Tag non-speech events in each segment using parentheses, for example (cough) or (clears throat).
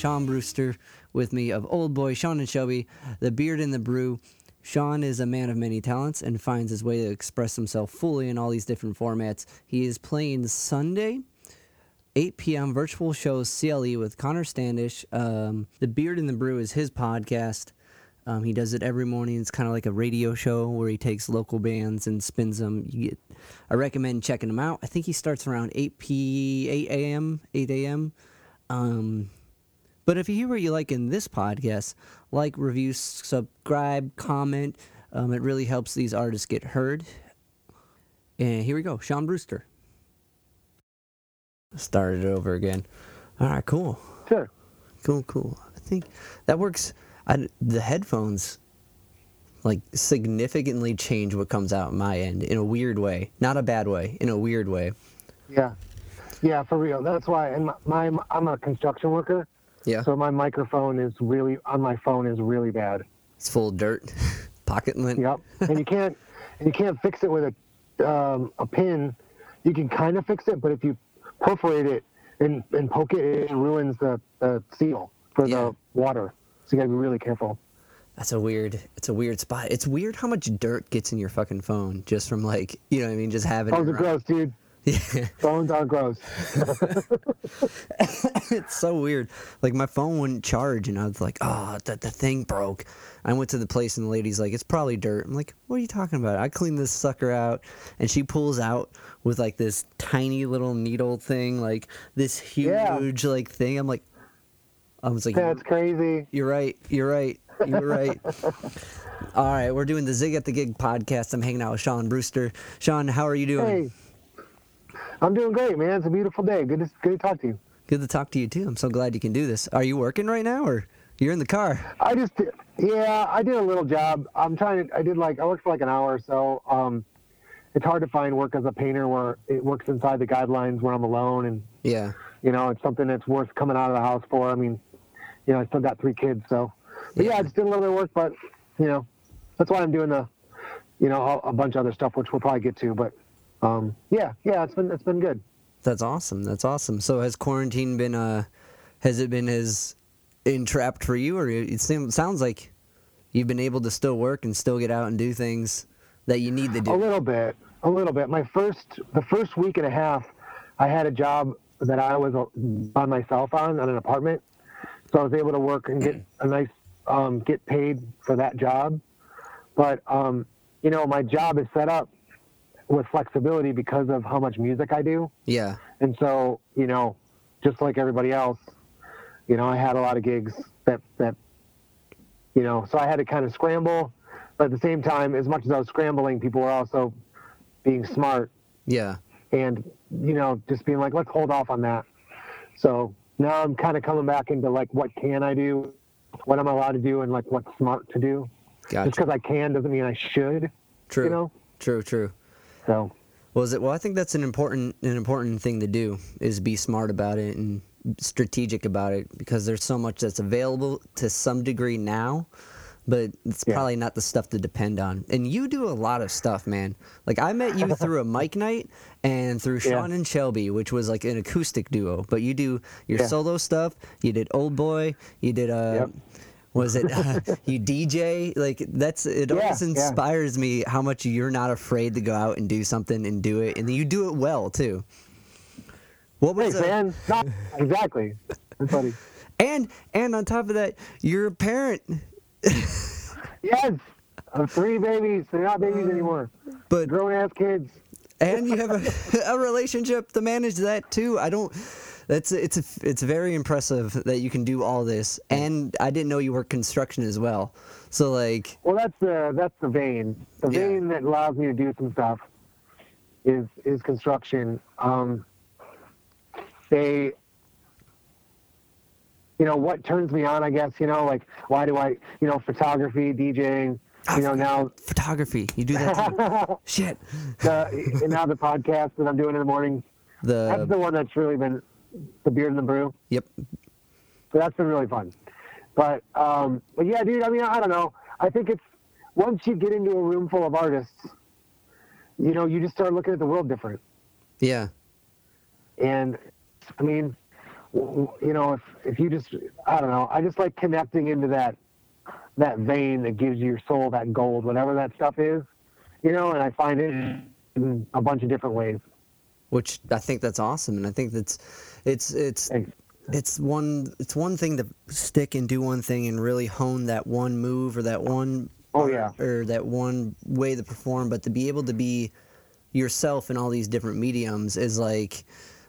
Sean Brewster with me of Old Boy, Sean and Shelby, The Beard and the Brew. Sean is a man of many talents and finds his way to express himself fully in all these different formats. He is playing Sunday, 8 p.m. virtual show CLE with Connor Standish. Um, the Beard and the Brew is his podcast. Um, he does it every morning. It's kind of like a radio show where he takes local bands and spins them. You get, I recommend checking him out. I think he starts around 8 p 8 a.m. 8 a.m. Um, but if you hear what you like in this podcast, like, review, subscribe, comment. Um, it really helps these artists get heard. And here we go, Sean Brewster. Started it over again. All right, cool. Sure. Cool, cool. I think that works. I, the headphones like significantly change what comes out my end in a weird way, not a bad way, in a weird way. Yeah. Yeah, for real. That's why. And my, my I'm a construction worker, Yeah, so my microphone is really on my phone is really bad. it's full of dirt, (laughs) pocket lint. Yep. and you can't (laughs) and you can't fix it with a um, a pin. You can kind of fix it, but if you perforate it and, and poke it, it ruins the, the seal for Yeah. the water. So you gotta be really careful. That's a weird. It's a weird spot. It's weird how much dirt gets in your fucking phone just from like you know what I mean, just having. Phones it are gross, dude. Yeah. Phones are gross. (laughs) it's so weird. Like my phone wouldn't charge, and I was like, "Oh, the the thing broke." I went to the place, and the lady's like, "It's probably dirt." I'm like, "What are you talking about?" I cleaned this sucker out, and she pulls out with like this tiny little needle thing, like this Yeah. huge like thing. I'm like, I was like, That's crazy. "You're right. You're right. You're right." (laughs) All right, we're doing the Zig at the Gig podcast. I'm hanging out with Sean Brewster. Sean, how are you doing? Hey. I'm doing great, man. It's a beautiful day. Good to, good to talk to you. Good to talk to you too. I'm so glad you can do this. Are you working right now, or you're in the car? I just, yeah, I did a little job. I'm trying to, I did like, I worked for like an hour or so. Um, it's hard to find work as a painter where it works inside the guidelines where I'm alone and, Yeah. you know, it's something that's worth coming out of the house for. I mean, you know, I still got three kids, so, but yeah, Yeah. I just did a little bit of work, but, you know, that's why I'm doing the, you know, a, a bunch of other stuff, which we'll probably get to, but, um, yeah, yeah, it's been, it's been good. That's awesome. That's awesome. So has quarantine been uh has it been as entrapped for you or it seems sounds like you've been able to still work and still get out and do things that you need to do? A little bit, a little bit. My first, the first week and a half, I had a job that I was uh, by myself on on an apartment, so I was able to work and get a nice, um, get paid for that job. But um, you know, my job is set up with flexibility because of how much music I do, Yeah. and so you know, just like everybody else, you know, I had a lot of gigs that that, you know, so I had to kind of scramble. But at the same time, as much as I was scrambling, people were also being smart Yeah. and you know just being like, let's hold off on that. So now I'm kind of coming back into like, what can I do? What am I allowed to do? And like, what's smart to do? Gotcha. Just because I can doesn't mean I should. True. You know. True, true. So Well, is it well I think that's an important an important thing to do is be smart about it and strategic about it because there's so much that's available to some degree now but it's Yeah. probably not the stuff to depend on. And you do a lot of stuff, man. Like I met you (laughs) through a mic night and through Yeah. Sean and Shelby, which was like an acoustic duo. But you do your Yeah. solo stuff. You did Old Boy. You did uh, Yep. Was it uh, (laughs) you DJ? Like that's it. Yeah, Always yeah. inspires me how much you're not afraid to go out and do something and do it, and you do it well too. What was it? man, not (laughs) exactly. That's funny. And and on top of that, you're a parent. (laughs) Yes, of three babies. They're not babies anymore. But Grown ass kids. and you have a, a relationship to manage that too. I don't. That's it's a, it's very impressive that you can do all this, and I didn't know you work construction as well. So like, Well, that's the that's the vein. The Yeah. vein that allows me to do some stuff is is construction. Um, they, you know, what turns me on, I guess. You know, like why do I, you know, photography, DJing. You know, now photography, you do that too. (laughs) Shit. the and now the podcast that I'm doing in the morning. (laughs) The, That's the one that's really been the Beard and the brew. yep. So that's been really fun. But um, but yeah, dude. I mean, I don't know. I think it's once you get into a room full of artists, you know, you just start looking at the world different. Yeah. And I mean, you know, if if you just, I don't know, I just like connecting into that that vein that gives your soul that gold, whatever that stuff is, you know. And I find it in a bunch of different ways. Which I think that's awesome, and I think that's it's it's Thanks. it's one it's one thing to stick and do one thing and really hone that one move or that one Oh, yeah. or that one way to perform but to be able to be yourself in all these different mediums is like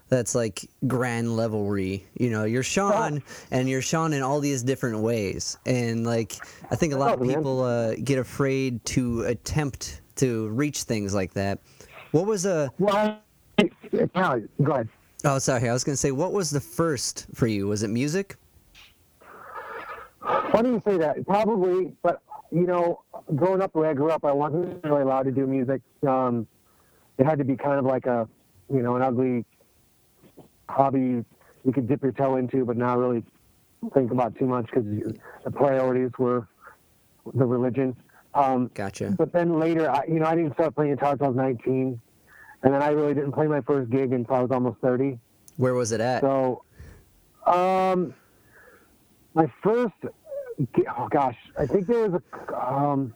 that's like grand levelry you know you're sean and you're sean in all these different ways and like i think a lot of Oh, man. people uh, get afraid to attempt to reach things like that what was a Well, I, yeah, go ahead. Oh sorry i was gonna say what was the first for you was it music Funny you say that. Probably, but you know, growing up the way I grew up, I wasn't really allowed to do music. Um, it had to be kind of like a, you know, an ugly hobby you could dip your toe into, but not really think about too much because the priorities were the religion. Um, gotcha but then later, I, you know, I didn't start playing guitar until I was 19, and then I really didn't play my first gig until I was almost 30. where was it at So, um, my first, oh gosh, I think there was a, um,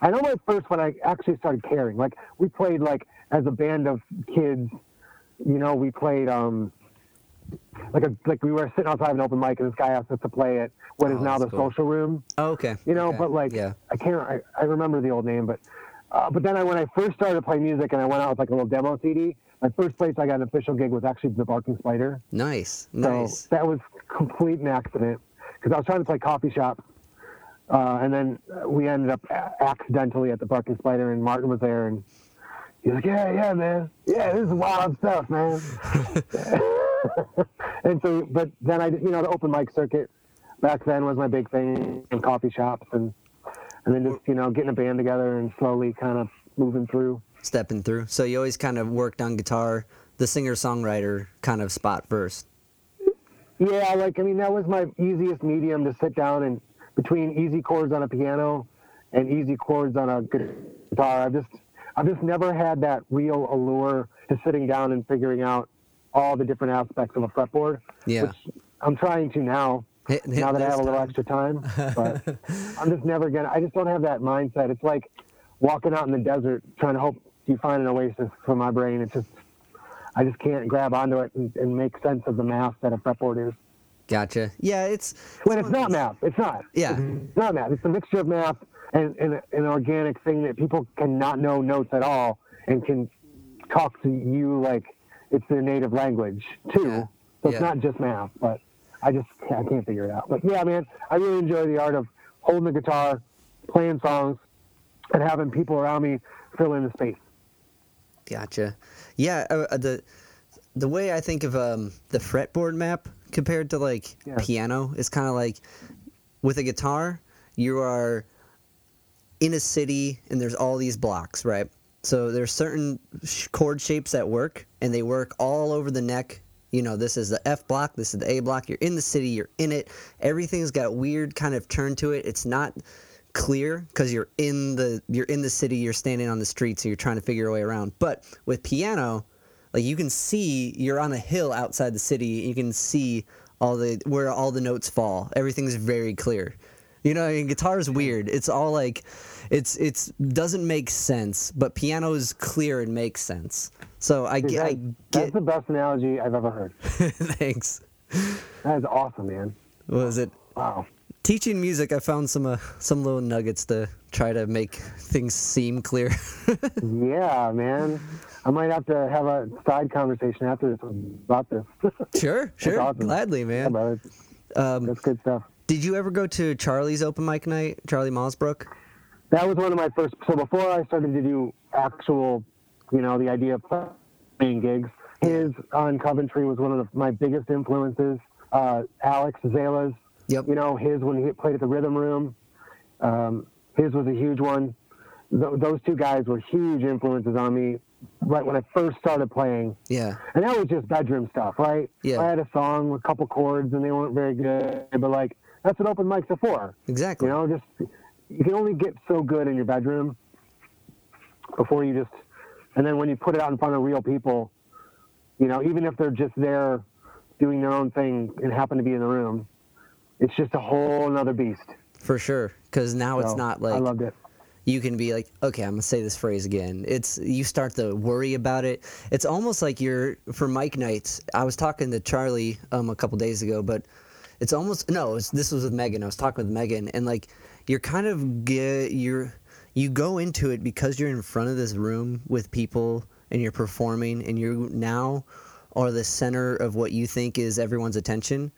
I know my first when I actually started caring. Like we played like as a band of kids, you know, we played um, like a like we were sitting outside of an open mic and this guy asked us to play at what is Oh, now the cool. social room. Oh, okay. You know, okay. but like yeah, I can't I, I remember the old name, but uh, but then I when I first started to play music and I went out with like a little demo CD. My first place I got an official gig was actually the Barking Spider. nice, So nice. that was complete an accident because I was trying to play coffee shop, uh, and then we ended up accidentally at the Barking Spider, and Martin was there, and he's like, "Yeah, yeah, man, yeah, this is wild stuff, man." (laughs) and so, but then I, you know, the open mic circuit back then was my big thing in coffee shops, and and then just you know getting a band together and slowly kind of moving through. Stepping through. So you always kind of worked on guitar, the singer songwriter kind of spot first. Yeah, like I mean, that was my easiest medium to sit down and between easy chords on a piano and easy chords on a guitar. I've just, I've just never had that real allure to sitting down and figuring out all the different aspects of a fretboard. Yeah. Which I'm trying to now. Hit- hit now that I have a little extra time, (laughs) but I'm just never gonna. I just don't have that mindset. It's like walking out in the desert trying to hope you find an oasis for my brain. It's just, I just can't grab onto it and, and make sense of the math that a fretboard is. Gotcha. Yeah, it's When it's not math, it's not. Yeah. It's not math. It's a mixture of math and, and an organic thing that people cannot know notes at all and can talk to you like it's their native language too. Yeah. So it's Yeah. not just math, but I just (laughs) I can't figure it out. But yeah, man, I really enjoy the art of holding the guitar, playing songs, and having people around me fill in the space. Gotcha. Yeah, uh, uh, the the way I think of um, the fretboard map compared to like Yeah. piano is kind of like with a guitar, you are in a city and there's all these blocks, right? So there's certain sh- chord shapes that work and they work all over the neck. You know, this is the F block, this is the A block. You're in the city, you're in it. Everything's got weird kind of turn to it. It's not clear because you're in the you're in the city you're standing on the streets and you're trying to figure your way around but with piano like you can see you're on a hill outside the city you can see all the where all the notes fall everything's very clear you know and guitar is weird it's all like it's it's doesn't make sense but piano is clear and makes sense so i get i That- that's the best analogy I've ever heard. (laughs) thanks That is awesome, man. what was it Wow. teaching music i found some uh, some little nuggets to try to make things seem clear (laughs) Yeah, man. I might have to have a side conversation after this about this. (laughs) Sure, sure, awesome. gladly, man. brother. Um, That's good stuff. did you ever go to Charlie's open mic night, Charlie Mosbrook? That was one of my first. So before I started to do actual, you know, the idea of playing gigs, his on Coventry was one of the, my biggest influences. Uh, Alex Zala's, Yep. you know, his when he played at the Rhythm Room, um, his was a huge one. Th- those two guys were huge influences on me right when I first started playing. Yeah, And that was just bedroom stuff, right? Yeah. I had a song with a couple chords and they weren't very good, but like that's what open mics are for. exactly. You know, just you can only get so good in your bedroom before you just, and then when you put it out in front of real people, you know, even if they're just there doing their own thing and happen to be in the room, it's just a whole another beast. For sure, because now it's not like I loved it. you can be like, okay, I'm gonna say this phrase again. It's you start to worry about it. It's almost like you're for mic nights. I was talking to Charlie um a couple days ago, but it's almost no. It's, this was with Megan. I was talking with Megan, and like you're kind of get you're you go into it because you're in front of this room with people and you're performing and you now are the center of what you think is everyone's attention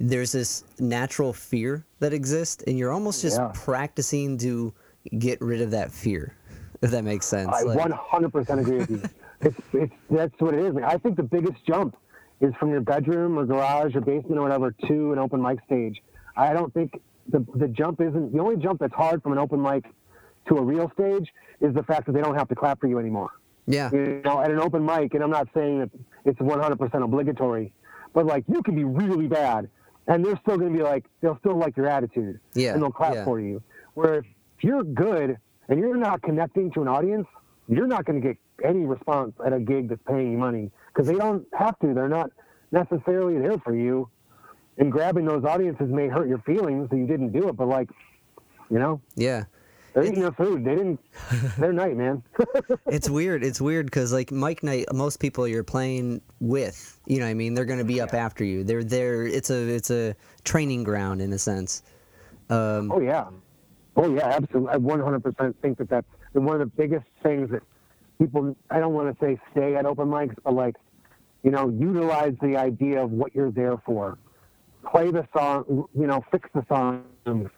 there's this natural fear that exists and you're almost just Yeah. practicing to get rid of that fear if that makes sense I Like- 100% agree with you. (laughs) It's, it's, that's what it is. man. I think the biggest jump is from your bedroom or garage or basement or whatever to an open mic stage. I don't think the, the jump isn't, the only jump that's hard from an open mic to a real stage is the fact that they don't have to clap for you anymore. yeah You know, at an open mic, and I'm not saying that it's 100% obligatory, but like you can be really bad and they're still going to be like, they'll still like your attitude Yeah, and they'll clap yeah. for you. Where if you're good and you're not connecting to an audience, you're not going to get any response at a gig that's paying you money because they don't have to. They're not necessarily there for you. And grabbing those audiences may hurt your feelings that you didn't do it, but like, you know, yeah they're eating their food. They didn't. (laughs) Their night, man. (laughs) it's weird it's weird because like mic night most people you're playing with you know what i mean they're going to be up after you they're there it's a it's a training ground in a sense um, Oh yeah, oh yeah, absolutely. I 100% think that that's one of the biggest things that people. I don't want to say stay at open mics, but like, you know, utilize the idea of what you're there for. Play the song, you know, fix the song.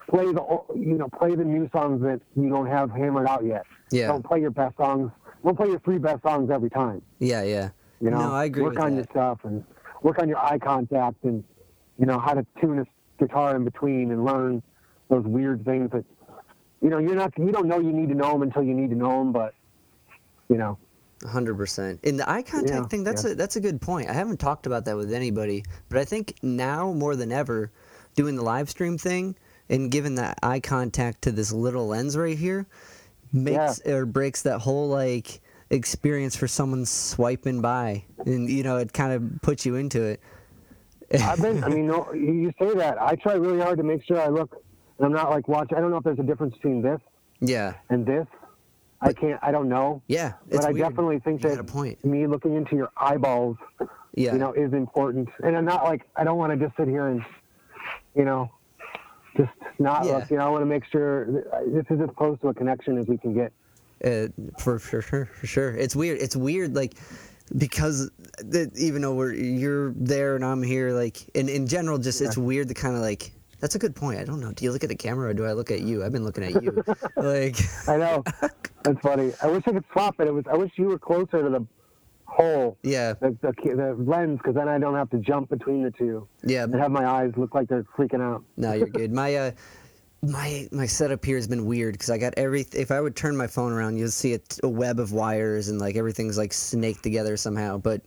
Play the, you know, play the new songs that you don't have hammered out yet. Yeah. Don't play your best songs. Don't play your three best songs every time. yeah yeah You know, no i agree work on that. your stuff and work on your eye contact and you know how to tune a guitar in between and learn those weird things that you know you're not you don't know you need to know them until you need to know them, but you know Hundred percent. In the eye contact Yeah, thing, that's yeah. a that's a good point. I haven't talked about that with anybody, but I think now more than ever, doing the live stream thing and giving that eye contact to this little lens right here makes or breaks that whole like experience for someone swiping by, and you know it kind of puts you into it. I've been I mean no, you you say that I try really hard to make sure I look and I'm not like watch I don't know if there's a difference between this Yeah, and this I can't I don't know yeah. but I weird. definitely think You that got a point. me looking into your eyeballs Yeah, you know, is important. And I'm not like I don't want to just sit here and, you know, just not Yeah. look. You know, I want to make sure this is as close to a connection as we can get. Uh, for for sure, for sure. It's weird. It's weird, like because the, even though we're you're there and I'm here, like in in general, just it's weird to kind of like. That's a good point. I don't know. Do you look at the camera or do I look at you? I've been looking at you. (laughs) like, I know (laughs) that's funny. I wish I could swap it. It was. I wish you were closer to the hole, yeah, the the, the lens, because then I don't have to jump between the two yeah. and have my eyes look like they're freaking out. No, you're (laughs) good. My uh, my my setup here has been weird because I got every. If I would turn my phone around, you'll see a, a web of wires and like everything's like snaked together somehow. But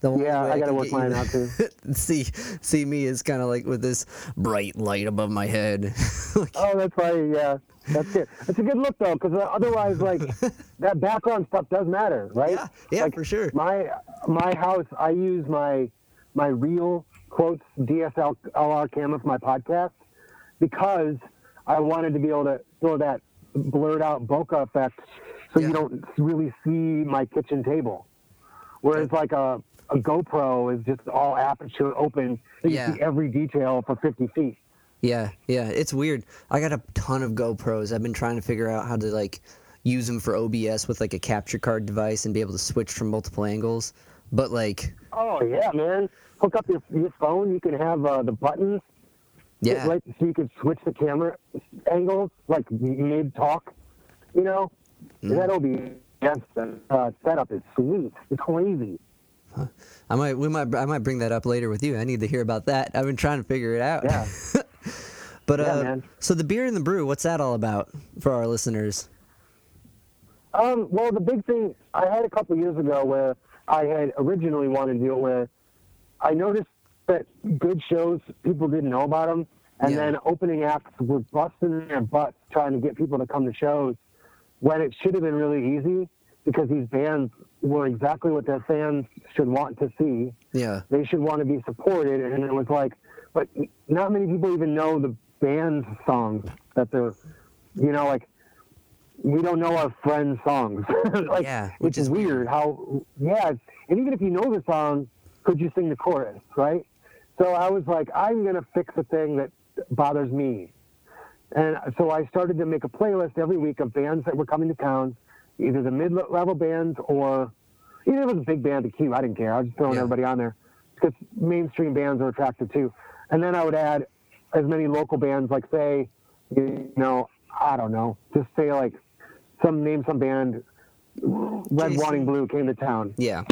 the Yeah, I gotta work you mine out, too. (laughs) see see me is kind of like with this bright light above my head. (laughs) like, Oh, that's funny. Yeah, that's it. It's a good look though, because uh, otherwise, like (laughs) that background stuff does matter, right? Yeah, yeah, Like, for sure. My my house, I use my my real quotes DSLR camera for my podcast because I wanted to be able to throw that blurred out bokeh effect, so Yeah. you don't really see my kitchen table. Whereas like a a GoPro is just all aperture open, so you Yeah. see every detail for 50 feet. yeah, yeah. It's weird. I got a ton of GoPros. I've been trying to figure out how to like use them for OBS with like a capture card device and be able to switch from multiple angles. But like, Oh yeah, man! Hook up your your phone. You can have uh, the buttons. yeah, Right, so you can switch the camera angles like mid talk. You know, Mm. that OBS uh, setup is sweet. It's crazy. I might we might I might bring that up later with you. I need to hear about that. I've been trying to figure it out. Yeah. (laughs) but Yeah, uh, man. so the Beard and the brew, what's that all about for our listeners? Um, well, the big thing I had a couple years ago where I had originally wanted to do it where I noticed that good shows people didn't know about them, and Yeah. then opening acts were busting their butts trying to get people to come to shows when it should have been really easy. Because these bands were exactly what their fans should want to see. Yeah. They should want to be supported, and it was like, but not many people even know the band's songs that they're, you know, like we don't know our friends' songs. (laughs) like, Yeah, which, which is is weird. How yeah, and even if you know the song, could you sing the chorus, right? So I was like, I'm gonna fix the thing that bothers me, and so I started to make a playlist every week of bands that were coming to town, either the mid-level bands or even if it was a big band, the I didn't care. I was just throwing Yeah. everybody on there because mainstream bands are attractive too. And then I would add as many local bands, like say, you know, I don't know, just say like some name some band, Red Jason. Wanting Blue came to town, Yeah.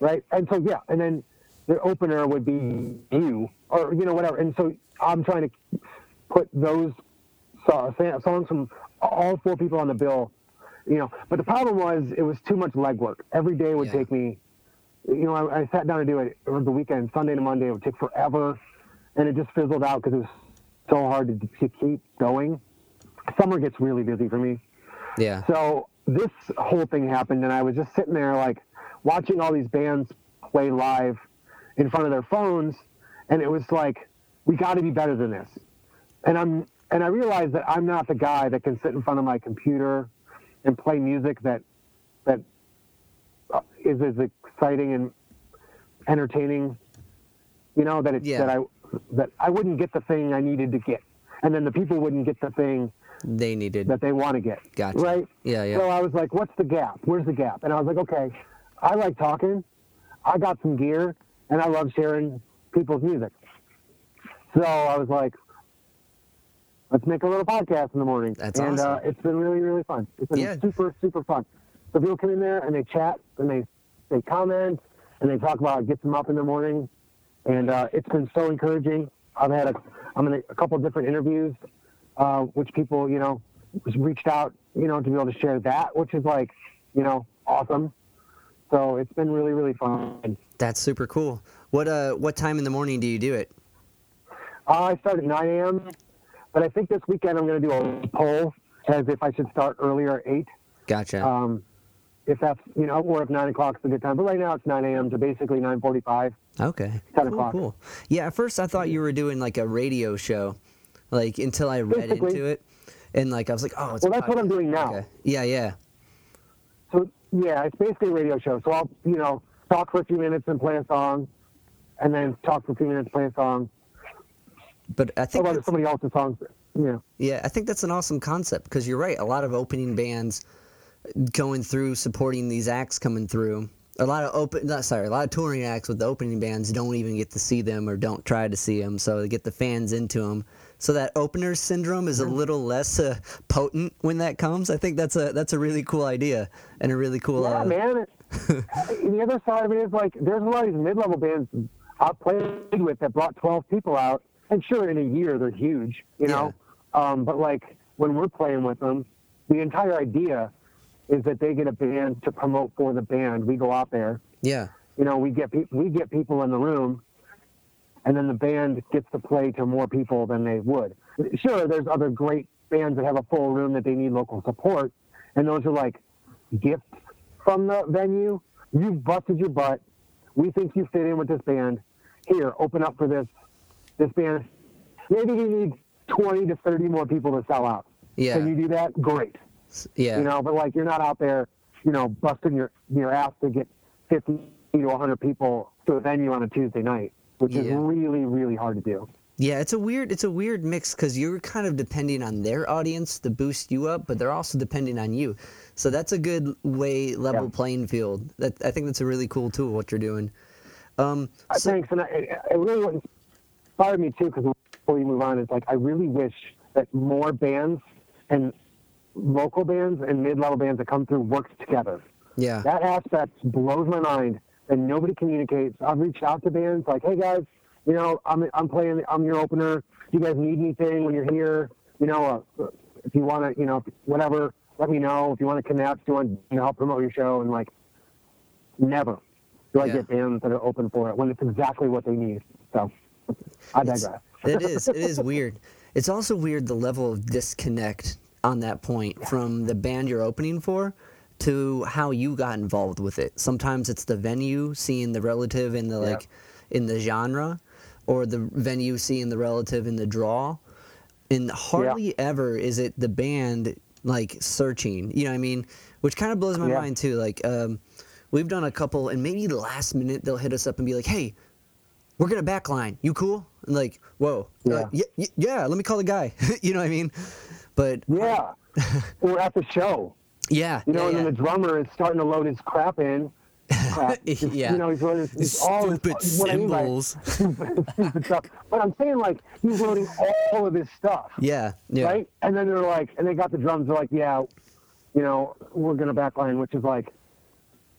right? And so yeah, and then the opener would be you or you know whatever. And so I'm trying to put those so- songs from all four people on the bill, you know. But the problem was it was too much legwork. Every day would Yeah. take me, you know, I, I sat down to do it over the weekend, Sunday to Monday. It would take forever, and it just fizzled out because it was so hard to, to keep going. Summer gets really busy for me. Yeah. So this whole thing happened, and I was just sitting there, like, watching all these bands play live in front of their phones, and it was like, we got to be better than this. And I'm, and I realized that I'm not the guy that can sit in front of my computer and play music that, that uh, as exciting and entertaining. You know that it's Yeah. that I that I wouldn't get the thing I needed to get, and then the people wouldn't get the thing They needed. that they want to get. Gotcha. Right? Yeah, yeah. So I was like, what's the gap? Where's the gap? And I was like, okay, I like talking. I got some gear and I love sharing people's music. So I was like, let's make a little podcast in the morning. That's and uh, it's been really, really fun. It's been Yeah. super, super fun. So people come in there and they chat and they, they comment and they talk about it gets them up in the morning. And uh, it's been so encouraging. I've had a, I'm in a, a couple of different interviews, uh, which people, you know, reached out, you know, to be able to share that, which is like, you know, awesome. So it's been really, really fun. That's super cool. What uh what time in the morning do you do it? Uh, I start at 9 a.m., but I think this weekend I'm going to do a poll as if I should start earlier at 8. Gotcha. Um, if that's, you know, or if 9 o'clock is a good time. But right now it's 9 a.m. to basically 9.45. okay. 10 cool, o'clock. cool. Yeah, at first I thought you were doing like a radio show. Like until I read Basically. into it. And like I was like, oh, it's Well, a that's what I'm doing now. Okay. Yeah, yeah. So, yeah, it's basically a radio show. So I'll, you know, talk for a few minutes and play a song, and then talk for a few minutes, play a song. But I think About that's- somebody else's songs. Yeah. Yeah, I think that's an awesome concept because you're right. A lot of opening bands going through supporting these acts coming through. A lot of open, not sorry, a lot of touring acts with the opening bands don't even get to see them or don't try to see them, so they get the fans into them. So that opener syndrome is a little less uh, potent when that comes. I think that's a that's a really cool idea and a really cool. Yeah, uh, man. (laughs) the other side of it is like there's a lot of these mid-level bands I've played with that brought 12 people out, and sure, in a year they're huge, you know. Um, but like when we're playing with them, the entire idea is that they get a band to promote for the band. We go out there, Yeah, you know, we get pe- we get people in the room, and then the band gets to play to more people than they would. Sure, there's other great bands that have a full room that they need local support, and those are like gifts from the venue. You've busted your butt. We think you fit in with this band. Here, open up for this this band. Maybe we need 20 to 30 more people to sell out. yeah, Can you do that? Great yeah. you know but like you're not out there you know busting your your ass to get 50 to 100 people to a venue on a tuesday night which is really really hard to do Yeah, it's a weird it's a weird mix because you're kind of depending on their audience to boost you up, but they're also depending on you. So that's a good way level Yeah. playing field. That I think that's a really cool tool what you're doing. Um, so- thanks and I, it really inspired me too because before we move on it's like i really wish that more bands and local bands and mid-level bands that come through worked together yeah, that aspect blows my mind and nobody communicates. I've reached out to bands like, hey guys, you know, I'm I'm playing, I'm your opener. Do you guys need anything when you're here? You know, uh, if you want to, you know, whatever, let me know. If you want to connect, do you want to help promote your show? And like, never do I Yeah. get bands that are open for it when it's exactly what they need. So, I digress. (laughs) it is it is weird. It's also weird the level of disconnect on that point from the band you're opening for to how you got involved with it. Sometimes it's the venue, seeing the relative in the Yeah. like in the genre, or the venue seeing the relative in the draw. And hardly ever is it the band like searching. You know what I mean? Which kind of blows my Yeah. mind too. Like um, we've done a couple, and maybe the last minute they'll hit us up and be like, "Hey, we're gonna backline. You cool?" And like, "Whoa, uh, Yeah. yeah, yeah. Let me call the guy." (laughs) you know what I mean? But Yeah. (laughs) we're at the show. yeah, You know, yeah, and then the drummer is starting to load his crap in. Crap. Just, (laughs) Yeah. You know, he's loading his, all his- stupid I mean cymbals. Stupid, stupid stuff. But I'm saying, like, he's loading all of his stuff. yeah, yeah, Right? And then they're like, and they got the drums. They're like, yeah, you know, we're going to backline, which is like,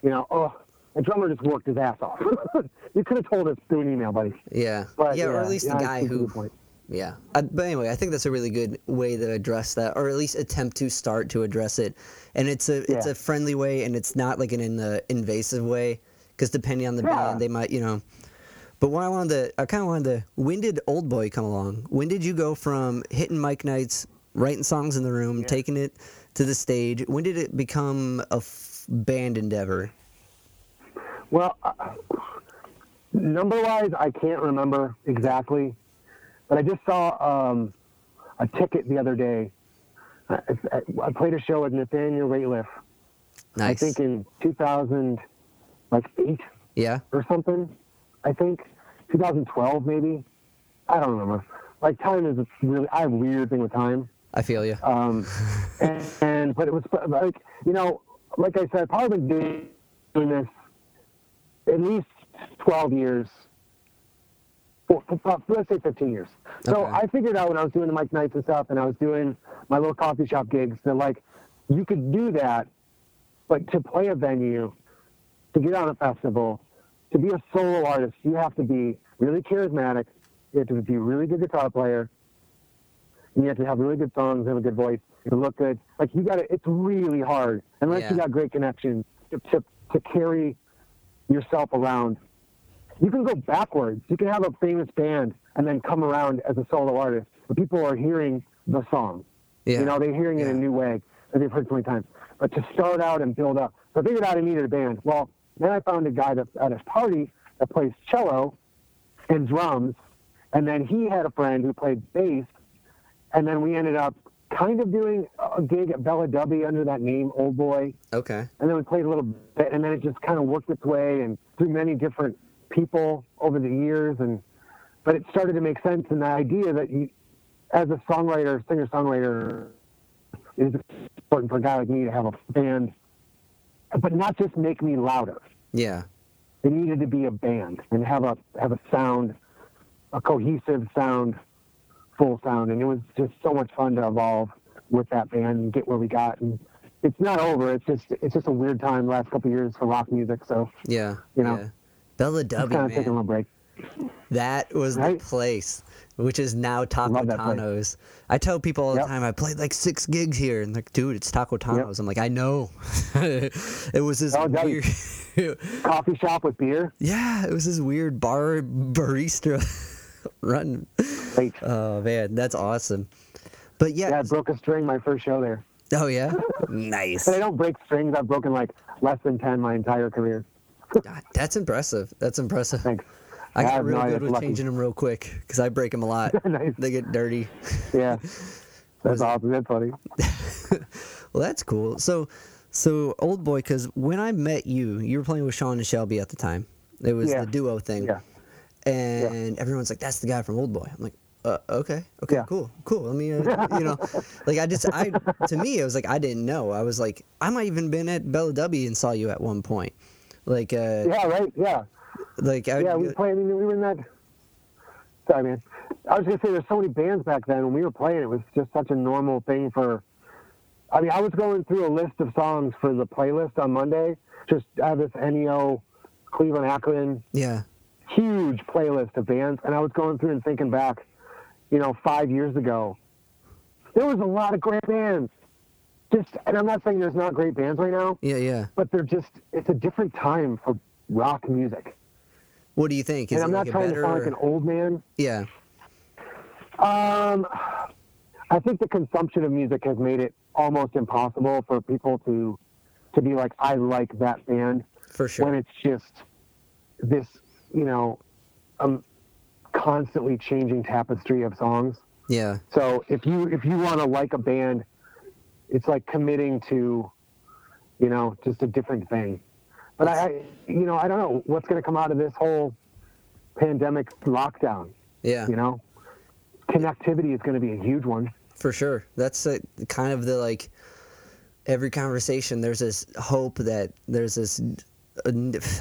you know, oh, the drummer just worked his ass off. (laughs) you could have told us through an email, buddy. yeah, But, yeah, or at least yeah, the guy who, yeah. I, uh, but anyway, I think that's a really good way to address that, or at least attempt to start to address it. And it's a it's Yeah. a friendly way, and it's not like an in the invasive way, because depending on the Yeah. band, they might, you know. But what I wanted to, I kind of wanted to. When did Old Boy come along? When did you go from hitting mic nights, writing songs in the room, taking it to the stage? When did it become a f- band endeavor? Well, uh, number wise, I can't remember exactly, but I just saw um, a ticket the other day. I, I, I played a show with Nathaniel Rateliff, Nice. I think in 2000, like eight yeah. or something. I think 2012 maybe. I don't remember. Like time is really I have a weird thing with time. I feel you. Um, (laughs) and, and but it was like you know, like I said, I've probably been doing, doing this at least 12 years. Well, let's say 15 years. So Okay. I figured out when I was doing the mic Nights and stuff, and I was doing my little coffee shop gigs, that like you could do that, but to play a venue, to get on a festival, to be a solo artist, you have to be really charismatic. You have to be a really good guitar player. And you have to have really good songs, have a good voice, you look good. Like you got to. It's really hard unless Yeah. you got great connections to, to to carry yourself around. You can go backwards. You can have a famous band and then come around as a solo artist. But people are hearing the song. Yeah. You know, they're hearing it in a new way that they've heard so many times. But to start out and build up. So I figured out I needed a band. Well, then I found a guy that, at his party that plays cello and drums. And then he had a friend who played bass. And then we ended up kind of doing a gig at Bella Dubby under that name, Old Boy. Okay. And then we played a little bit. And then it just kind of worked its way and through many different people over the years. And but it started to make sense. And the idea that you, as a songwriter, singer songwriter, it is important for a guy like me to have a band, but not just make me louder. Yeah. It needed to be a band and have a have a sound, a cohesive sound, full sound, and it was just so much fun to evolve with that band and get where we got. And it's not over. It's just it's just a weird time the last couple of years for rock music. So Yeah. You know, yeah. Bella W, kind of taking a little break. That was Right? the place, which is now Taco. Tano's. I tell people all the Yep. time, I played like six gigs here, and like, dude, it's Taco Tano's. I'm like, I know. (laughs) it was this Oh, weird. (laughs) Coffee shop with beer. yeah, it was this weird bar barista (laughs) (laughs) run. Great. Oh man, that's awesome. But yeah. Yeah, I broke a string my first show there. oh yeah. (laughs) nice. And I don't break strings. I've broken like less than ten my entire career. (laughs) God, That's impressive. That's impressive. Thanks. I I got have real no good with Lucky. changing them real quick because I break them a lot. Nice. They get dirty. Yeah. That's awesome. That's funny. Well, that's cool. So, so old boy, because when I met you, you were playing with Sean and Shelby at the time. It was Yeah. the duo thing, Yeah. And everyone's like, "That's the guy from Old Boy." I'm like, uh, "Okay, okay, Yeah. cool, cool." Let me, uh, (laughs) you know, like I just, I to me, it was like I didn't know. I was like, I might even been at Bella W and saw you at one point, like, uh, Yeah. Right. Yeah. like I, Yeah, we played. I mean, we were in that. Sorry, man. I was gonna say there's so many bands back then. When we were playing, it was just such a normal thing for. I mean, I was going through a list of songs for the playlist on Monday. Just I have this NEO, Cleveland Akron, yeah, huge playlist of bands, and I was going through and thinking back, you know, five years ago. There was a lot of great bands. Just, and I'm not saying there's not great bands right now, yeah, yeah. but they're just. It's a different time for rock music. What do you think? Is and I'm it not like trying better? to sound like an old man. yeah, Um, I think the consumption of music has made it almost impossible for people to to be like, I like that band For sure. when it's just this, you know, um, constantly changing tapestry of songs. yeah. So if you if you want to like a band, it's like committing to, you know, just a different thing. But I, I you know, I don't know what's going to come out of this whole pandemic lockdown. Yeah. You know, connectivity is going to be a huge one. For sure. That's a, kind of the like every conversation there's this hope that there's this uh,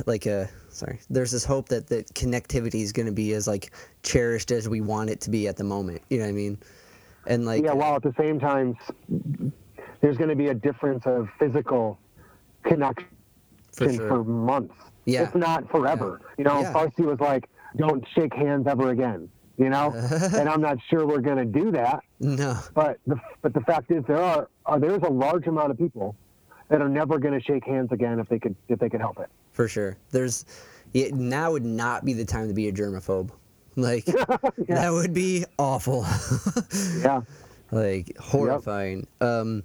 like a sorry there's this hope that that connectivity is going to be as like cherished as we want it to be at the moment you know what i mean and like yeah, while at the same time, there's going to be a difference of physical connection for for, months, Yeah. if not forever. You know, Yeah. Fauci was like, "Don't shake hands ever again." You know, (laughs) and I'm not sure we're going to do that. no But the but the fact is, there are uh, there's a large amount of people that are never going to shake hands again if they could if they could help it. For sure there's it, now would not be the time to be a germaphobe (laughs) like (laughs) that would be awful (laughs) Yeah, like horrifying. Um,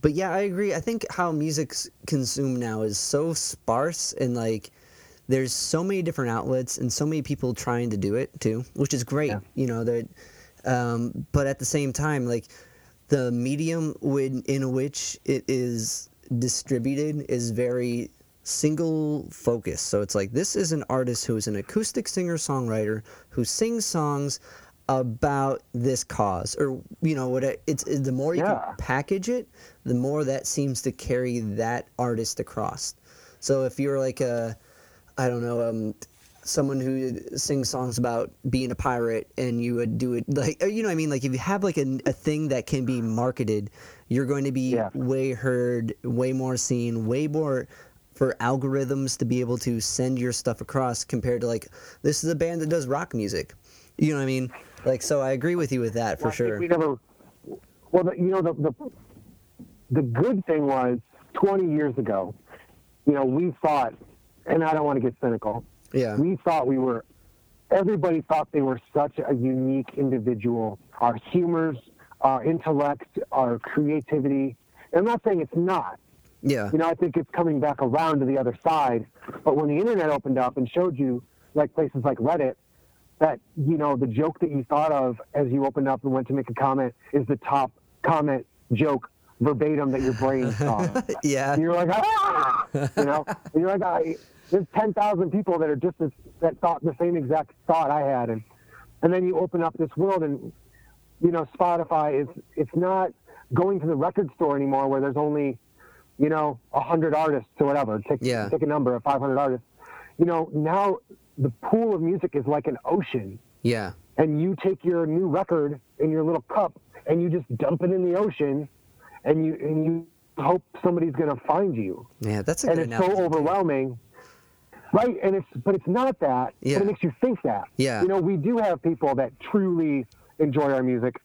but yeah, I agree. I think how music's consumed now is so sparse and like there's so many different outlets and so many people trying to do it too, which is great. Yeah. You know that, um, but at the same time, like the medium with, in which it is distributed is very single focus. So it's like this is an artist who is an acoustic singer songwriter who sings songs about this cause or you know what it's it- the more you Yeah. can package it the more that seems to carry that artist across so if you're like a i don't know um someone who sings songs about being a pirate and you would do it like you know what i mean like if you have like a, a thing that can be marketed you're going to be Yeah. way heard way more seen way more for algorithms to be able to send your stuff across compared to like this is a band that does rock music you know what i mean like so i agree with you with that for think sure We never. Well, the, you know the, the the good thing was 20 years ago. You know, we thought, and I don't want to get cynical. yeah We thought we were. Everybody thought they were such a unique individual. Our humors, our intellect, our creativity. And I'm not saying it's not. Yeah. You know, I think it's coming back around to the other side. But when the internet opened up and showed you, like places like Reddit, that you know the joke that you thought of as you opened up and went to make a comment is the top comment joke verbatim that your brain (laughs) saw. yeah. And you're like, ah, you know, and you're like, I, there's 10,000 people that are just as, that thought the same exact thought I had, and and then you open up this world, and you know, Spotify is it's not going to the record store anymore where there's only, you know, a hundred artists or whatever. Take Yeah. take a number of 500 artists. You know, now the pool of music is like an ocean yeah and you take your new record in your little cup and you just dump it in the ocean and you and you hope somebody's going to find you yeah that's a and good it's so overwhelming right and it's but it's not that Yeah. but it makes you think that Yeah. you know we do have people that truly enjoy our music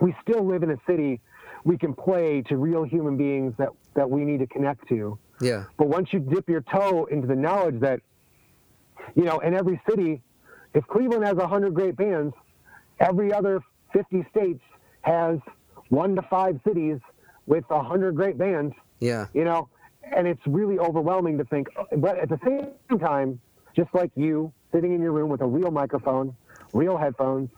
we still live in a city we can play to real human beings that that we need to connect to. Yeah. But once you dip your toe into the knowledge that, you know, in every city, if Cleveland has 100 great bands, every other 50 states has one to five cities with 100 great bands, yeah. You know, and it's really overwhelming to think. Oh, but at the same time, just like you sitting in your room with a real microphone, real headphones,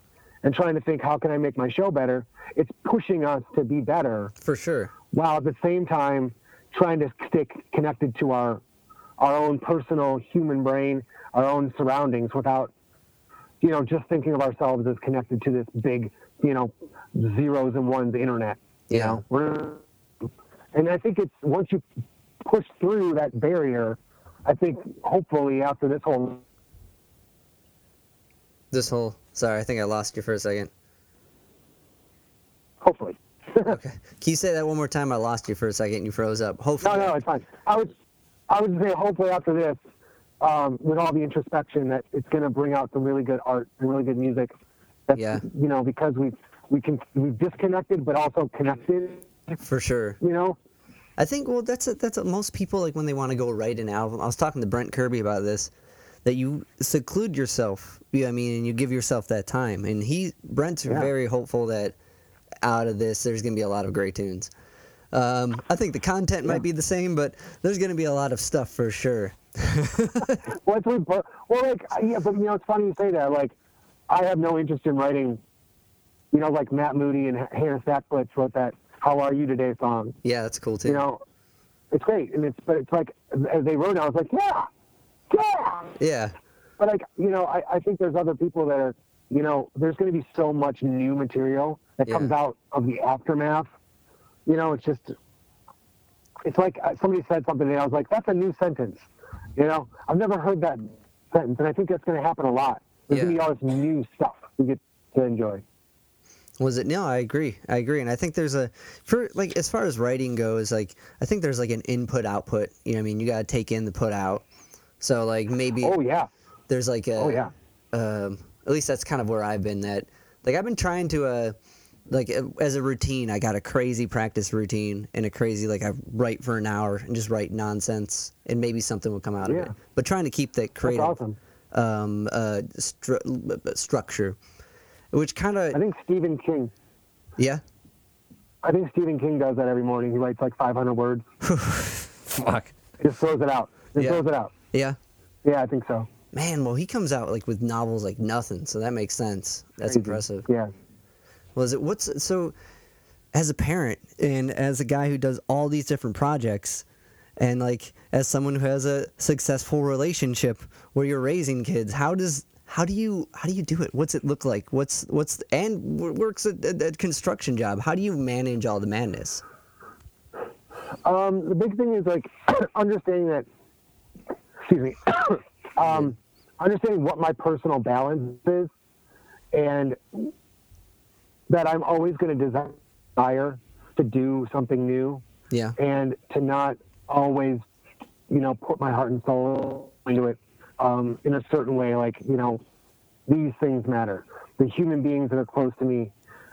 and trying to think, how can I make my show better? It's pushing us to be better. For sure while at the same time trying to stay connected to our our own personal human brain, our own surroundings without you know just thinking of ourselves as connected to this big, you know, zeros and ones internet. You Yeah. know, we're and I think it's once you push through that barrier, I think hopefully after this whole this whole sorry i think i lost you for a second hopefully. Okay can you say that one more time i lost you for a second you froze up hopefully No, no, it's fine. I would, I would say hopefully after this, um, with all the introspection, that it's going to bring out some really good art and really good music. That's, Yeah. You know, because we we can we've disconnected, but also connected. for sure You know. I think well that's a, that's a, most people like when they want to go write an album. I was talking to Brent Kirby about this that you seclude yourself. You know what I mean, and you give yourself that time. And he Brent's Yeah. very hopeful that out of this there's going to be a lot of great tunes. Um, I think the content might be the same, but there's going to be a lot of stuff for sure. (laughs) well, well, like, yeah, but you know, it's funny you say that. Like, I have no interest in writing. You know, like Matt Moody and Hannah Sackblitz wrote that "How Are You Today" song. Yeah, that's cool too. You know, it's great, and it's but it's like as they wrote it, I was like, yeah, yeah. yeah, But like, you know, I, I think there's other people that are, you know, there's going to be so much new material that Yeah. comes out of the aftermath. You know, it's just, it's like uh, somebody said something, and I was like, that's a new sentence. You know, I've never heard that sentence, and I think that's going to happen a lot. There's going to be all this new stuff we get to enjoy. Was it? No, I agree. I agree, and I think there's a for like as far as writing goes, like I think there's like an input output. You know, what I mean, you got to take in the put out. So like maybe Oh yeah, there's like a oh yeah. um, at least that's kind of where I've been. That like I've been trying to uh like uh, as a routine. I got a crazy practice routine and a crazy like I write for an hour and just write nonsense and maybe something will come out of it. But trying to keep that creative awesome. um, uh, stru- structure, which kind of I think Stephen King. yeah. I think Stephen King does that every morning. He writes like 500 words. (laughs) Fuck. Just throws it out. Just Yeah. throws it out. Yeah. Yeah, I think so. Man, well, he comes out like with novels like nothing, so that makes sense. That's Crazy. impressive. Yeah. Was it what's so? As a parent and as a guy who does all these different projects, and like as someone who has a successful relationship where you're raising kids, how does how do you how do you do it? What's it look like? What's what's and works at a, construction job? How do you manage all the madness? Um, the big thing is like (coughs) understanding that. Excuse me. (coughs) um, understanding what my personal balance is, and that I'm always going to desire to do something new, Yeah, and to not always, you know, put my heart and soul into it um, in a certain way. Like you know, these things matter. The human beings that are close to me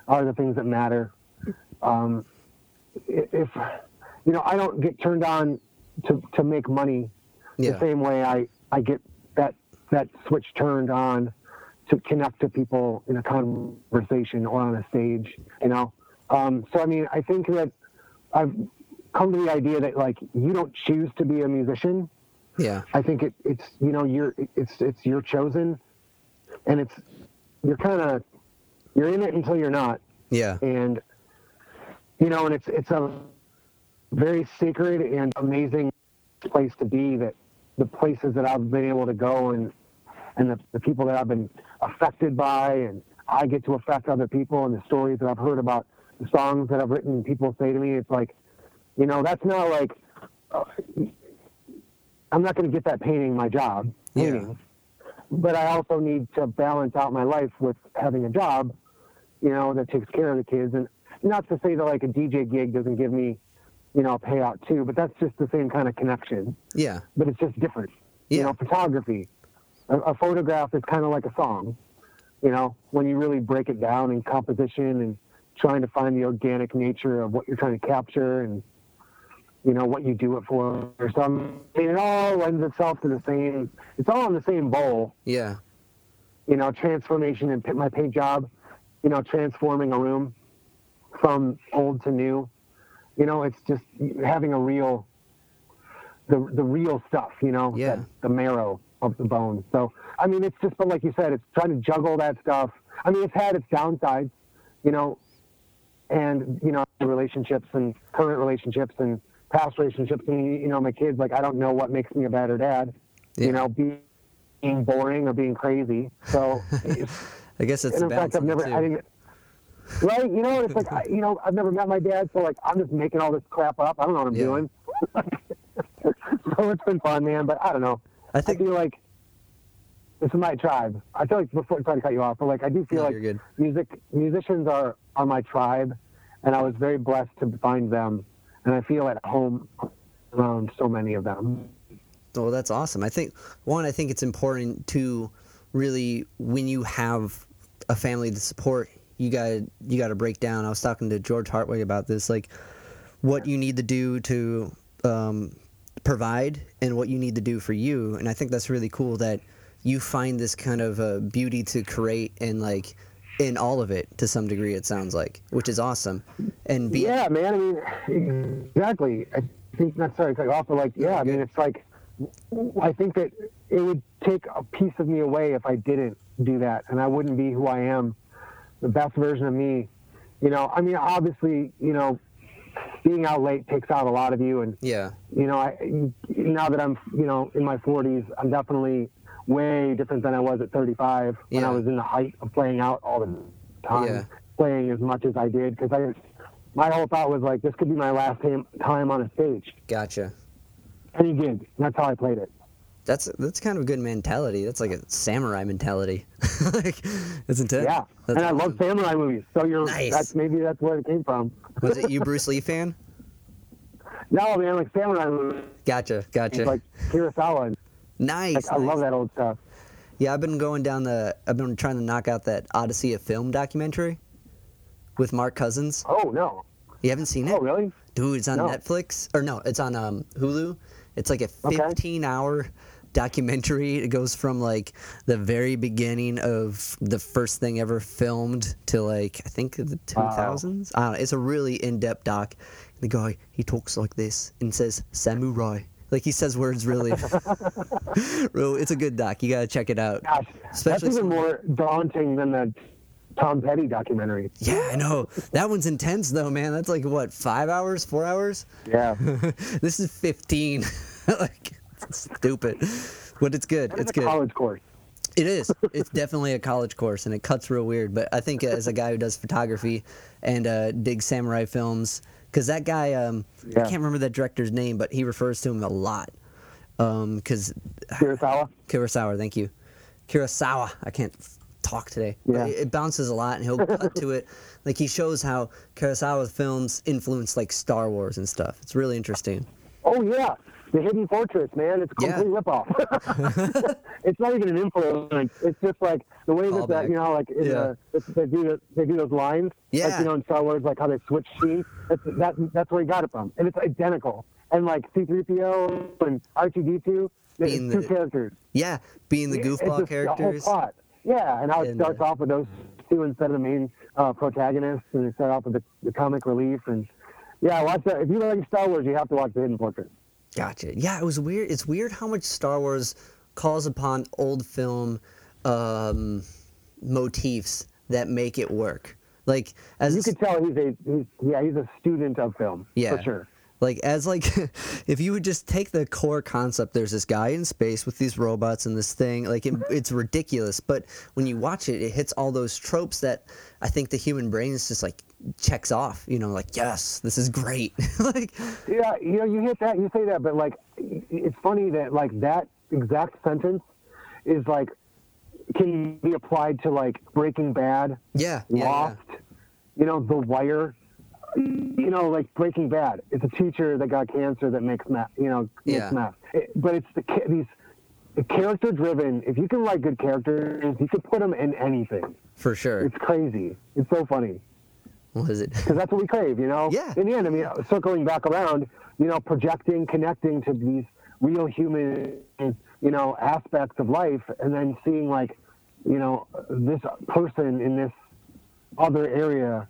are the things that matter. Um, if you know, I don't get turned on to to make money yeah, the same way I I get that that switch turned on to connect to people in a conversation or on a stage. You know, um, so I mean, I think that I've come to the idea that like you don't choose to be a musician. yeah, I think it, it's you know you're it's it's you're chosen, and it's you're kind of you're in it until you're not, yeah, and you know, and it's it's a very sacred and amazing place to be. That the places that I've been able to go and and the, the people that I've been affected by, and I get to affect other people, and the stories that I've heard about the songs that I've written. People say to me, it's like, you know, that's not like. Uh, I'm not going to get that painting my job, Yeah. painting. But I also need to balance out my life with having a job, you know, that takes care of the kids. And not to say that like a DJ gig doesn't give me, you know, a payout too, but that's just the same kind of connection. yeah, But it's just different. You Yeah. know, photography, a, a photograph is kind of like a song. You know, when you really break it down in composition and trying to find the organic nature of what you're trying to capture and you know what you do it for or something. I mean, it all lends itself to the same it's all in the same bowl yeah, you know, transformation in my paint job, you know, transforming a room from old to new. You know, it's just having a real, the the real stuff. You know, Yeah. the marrow of the bone. So, I mean, it's just, but like you said, it's trying to juggle that stuff. I mean, it's had its downsides, you know, and you know, relationships and current relationships and past relationships, and you know, my kids. Like, I don't know what makes me a better dad. Yeah. You know, being boring or being crazy. So, (laughs) I guess it's and in fact, I've never, I didn't, right? You know, it's like, I, you know, I've never met my dad, so like, I'm just making all this crap up. I don't know what I'm Yeah. doing. (laughs) so it's been fun, man. But I don't know. I I think feel like this is my tribe. I feel like before I try to cut you off, but like I do feel No, like you're good. music musicians are are my tribe, and I was very blessed to find them, and I feel at home around so many of them. Oh, that's awesome. I think one, I think it's important to really when you have a family to support, you got to you got to break down. I was talking to George Hartwig about this, like what you need to do to um, provide and what you need to do for you. And I think that's really cool that you find this kind of uh, beauty to create and like in all of it to some degree. It sounds like, which is awesome. And be Yeah, man. I mean, exactly. I think not sorry to cut off, but like, yeah. I mean, it's like I think that it would take a piece of me away if I didn't do that, and I wouldn't be who I am, the best version of me. You know, I mean, obviously, you know, being out late takes out a lot of you, and yeah, you know, I now that I'm, you know, in my 40s, I'm definitely way different than I was at 35 when Yeah. I was in the height of playing out all the time, Yeah. playing as much as I did. Because I, my whole thought was like, this could be my last time, time on a stage, gotcha. any gig. That's how I played it. That's that's kind of a good mentality. That's like a samurai mentality. (laughs) like, it's intense. Yeah, That's and I love samurai movies. So you're, Nice. that's maybe that's where it came from. Was it you, (laughs) Bruce Lee fan? No, man, like samurai movies, Gotcha, gotcha. like Kurosawa. Nice. like, I love that old stuff. Yeah, I've been going down the. I've been trying to knock out that Odyssey of Film documentary with Mark Cousins. Oh no! You haven't seen it, Oh really? dude? It's on No. Netflix or no? It's on um, Hulu. It's like a Okay. 15-hour documentary. It goes from like the very beginning of the first thing ever filmed to like I think the 2000s. I don't know. It's a really in-depth doc. The guy he talks like this and says samurai. Like he says words really. (laughs) Real, it's a good doc. You gotta check it out. Gosh, Especially that's even more daunting than the Tom Petty documentary. Yeah, I know. That one's intense though, man. That's like what, five hours, four hours? Yeah. (laughs) this is fifteen. (laughs) like stupid. But it's good. It's It's a good. college course. It is. (laughs) It's definitely a college course and it cuts real weird. But I think as a guy who does photography and uh, digs samurai films, because that guy, um, I can't remember that director's name, but he refers to him a lot. Because Kurosawa. Kurosawa, thank you. Kurosawa. I can't talk today. But Yeah. it, it bounces a lot, and he'll cut to it. (laughs) Like he shows how Kurosawa films influence like Star Wars and stuff. It's really interesting. Oh yeah, the Hidden Fortress, man. It's a Yeah. complete ripoff. (laughs) it's not even an influence. It's just like the way that, that you know, like in Yeah. the, they do the, they do those lines. Yeah. Like you know in Star Wars, like how they switch scenes. That's that, that's where he got it from, and it's identical. And like C-3PO and R2D2, it's Being two the- characters. Yeah, being the goofball just the whole characters. plot. Yeah, and how it And, starts uh, off with those two instead of the main uh, protagonists, and they start off with the, the comic relief. And yeah, watch that. If you like Star Wars, you have to watch The Hidden Fortress. Gotcha. Yeah, it was weird. It's weird how much Star Wars calls upon old film um, motifs that make it work. Like as You could tell he's a he's, yeah he's a student of film Yeah. for sure. Like as like (laughs) if you would just take the core concept, there's this guy in space with these robots and this thing. Like it, it's ridiculous, but when you watch it, it hits all those tropes that I think the human brain is just like checks off. You know, like yes, this is great. (laughs) like Yeah, you know you hit that you say that, but like it's funny that like that exact sentence is like can be applied to like Breaking Bad, yeah, yeah, yeah. Lost, you know, The Wire. You know, like Breaking Bad. It's a teacher that got cancer that makes meth. You know, makes Yeah. meth. It- but it's the these the character driven. If you can write good characters, you can put them in anything. for sure. It's crazy. It's so funny. What is it? because that's what we crave, you know. Yeah. In the end, I mean, circling back around, you know, projecting, connecting to these real human, you know, aspects of life, and then seeing like, you know, this person in this other area,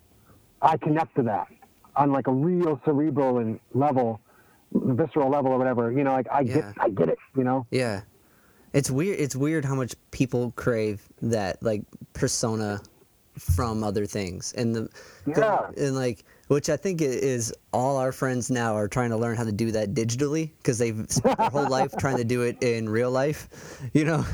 I connect to that on like a real cerebral and level, visceral level or whatever. You know, like I Yeah. get, I get it. You know. Yeah. It's weird it's weird how much people crave that like persona from other things. And the Yeah. and like which I think is all our friends now are trying to learn how to do that digitally because they've spent their whole (laughs) life trying to do it in real life, you know.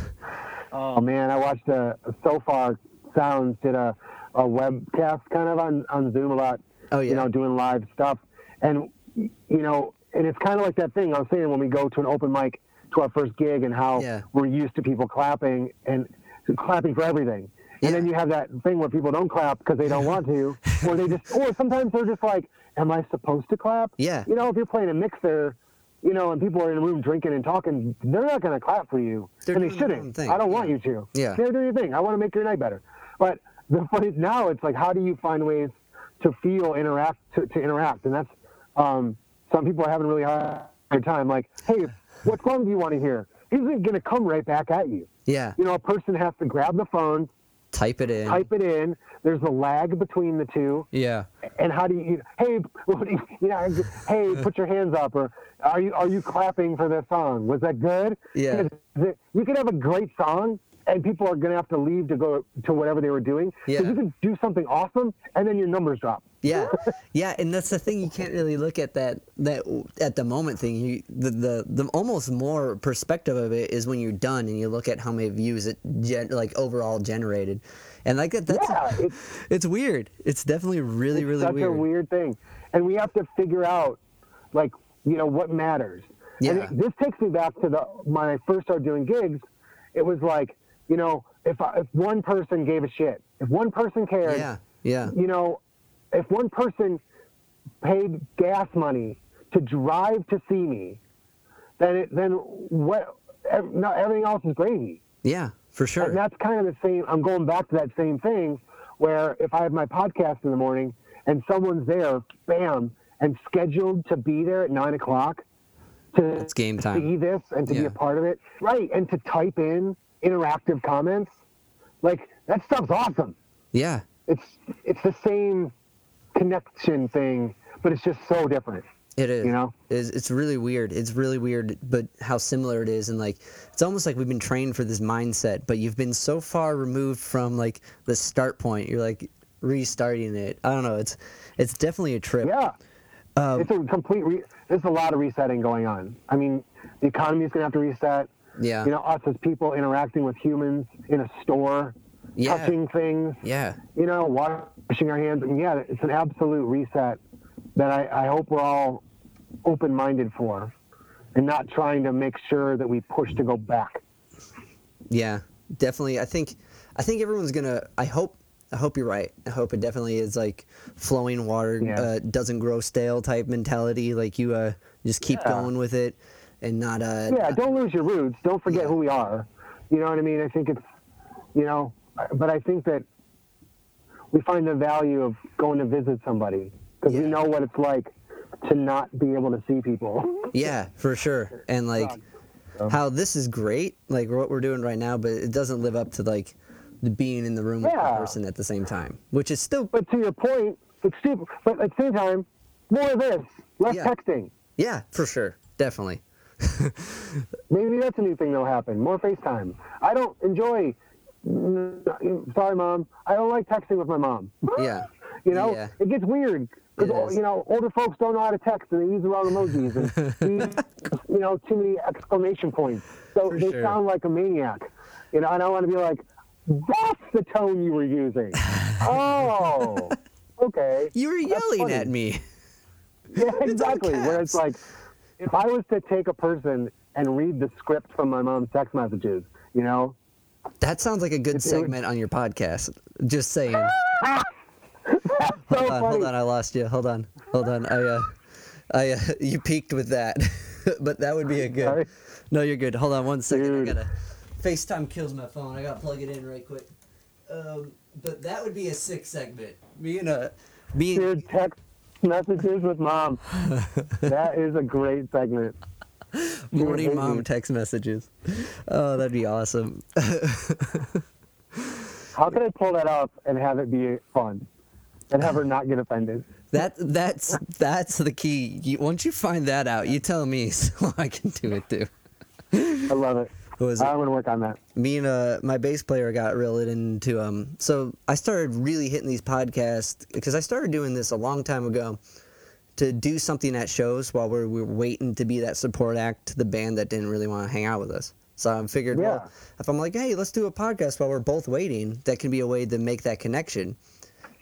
Oh man, I watched uh, Sofar Sounds did a, a webcast kind of on, on Zoom a lot. Oh, yeah. You know, doing live stuff, and you know, and it's kind of like that thing I was saying when we go to an open mic to our first gig and how Yeah. we're used to people clapping and clapping for everything. And then you have that thing where people don't clap because they don't want to, (laughs) or they just, or sometimes they're just like, "Am I supposed to clap?" Yeah. You know, if you're playing a mixer, you know, and people are in a room drinking and talking, they're not going to clap for you, They're and they doing their own shouldn't. thing, I don't want you to. Yeah. They're doing your thing. I want to make your night better. But (laughs) the funny now, it's like, how do you find ways to feel interact to, to interact? And that's um, some people are having a really hard time. Like, hey, what song do you want to hear? He's going to come right back at you. Yeah. You know, a person has to grab the phone type it in. type it in. There's a lag between the two. yeah. And how do you? Hey, what do you, (laughs) you know, hey, put your hands up, or are you are you clapping for this song? Was that good? Yeah. You can have a great song, and people are going to have to leave to go to whatever they were doing. Yeah. You can do something awesome, and then your numbers drop. Yeah, (laughs) yeah, and that's the thing. You can't really look at that that at the moment thing. You the the, the almost more perspective of it is when you're done and you look at how many views it gen, like overall generated, and like that. That's Yeah, (laughs) it's, it's weird. It's definitely really really such weird. a weird thing, and we have to figure out, like, you know, what matters. Yeah. And it- this takes me back to the when I first started doing gigs. It was like, you know, if I, if one person gave a shit, if one person cared, Yeah, yeah, you know, if one person paid gas money to drive to see me, then it, then what? ev- No, everything else is gravy. yeah, for sure. And that's kind of the same. I'm going back to that same thing where if I have my podcast in the morning and someone's there, bam, and scheduled to be there at nine o'clock to It's game time. see this and to be a part of it, right? And to type in interactive comments, like that stuff's awesome. Yeah, It's it's the same connection thing, but it's just so different. It is. You know? it's, it's really weird. It's really weird, but how similar it is, and like it's almost like we've been trained for this mindset, but you've been so far removed from like the start point. You're like restarting it. I don't know. It's it's definitely a trip. Yeah. Um, it's a complete. Re- there's a lot of resetting going on. I mean, the economy is going to have to reset. Yeah. You know, us as people interacting with humans in a store, Yeah. touching things. Yeah. You know, washing our hands. And yeah, it's an absolute reset that I, I hope we're all open-minded for, and not trying to make sure that we push to go back. Yeah, definitely. I think I think everyone's gonna. I hope. I hope you're right. I hope it definitely is like flowing water Yeah. uh, doesn't grow stale type mentality. Like you uh, just keep Yeah. going with it, and not uh. yeah, don't lose your roots. Don't forget Yeah. who we are. You know what I mean? I think it's, you know, but I think that we find the value of going to visit somebody because Yeah. we know what it's like to not be able to see people. (laughs) Yeah, for sure. And like how this is great, like what we're doing right now, but it doesn't live up to like the being in the room with the person at the same time, which is still But to your point, it's stupid. But at the same time, more of this, less Yeah. texting. yeah, for sure, definitely. (laughs) Maybe that's a new thing that'll happen. More FaceTime. I don't enjoy. Sorry, mom. I don't like texting with my mom. Yeah. (laughs) You know, Yeah. it gets weird because you know older folks don't know how to text and they use the wrong emojis and use, (laughs) you know too many exclamation points. So For they sure. sound like a maniac. You know, and I want to be like, that's the tone you were using. oh, okay. You were yelling at me. Yeah, exactly. Where it's like, if I was to take a person and read the script from my mom's text messages, you know, That sounds like a good segment on your podcast. Just saying. (laughs) so hold on, funny. hold on, I lost you. Hold on, hold on. I, uh, I, uh, you peaked with that, (laughs) but that would be a good. Sorry. No, you're good. Hold on one second. Dude. I gotta. FaceTime kills my phone. I gotta plug it in right quick. Um, but that would be a sick segment. Me and a, being Dude, text messages with mom. that is a great segment. morning mom text messages. Oh, that'd be awesome. How can I pull that off and have it be fun, and have her not get offended? That that's that's the key. You, once you find that out, you tell me (laughs) so I can do it too. I love it. Was? I'm gonna work on that. me and uh, my bass player got really into um so i started really hitting these podcasts because i started doing this a long time ago to do something at shows while we're, we were waiting to be that support act to the band that didn't really want to hang out with us so i figured Yeah. well if i'm like hey let's do a podcast while we're both waiting that can be a way to make that connection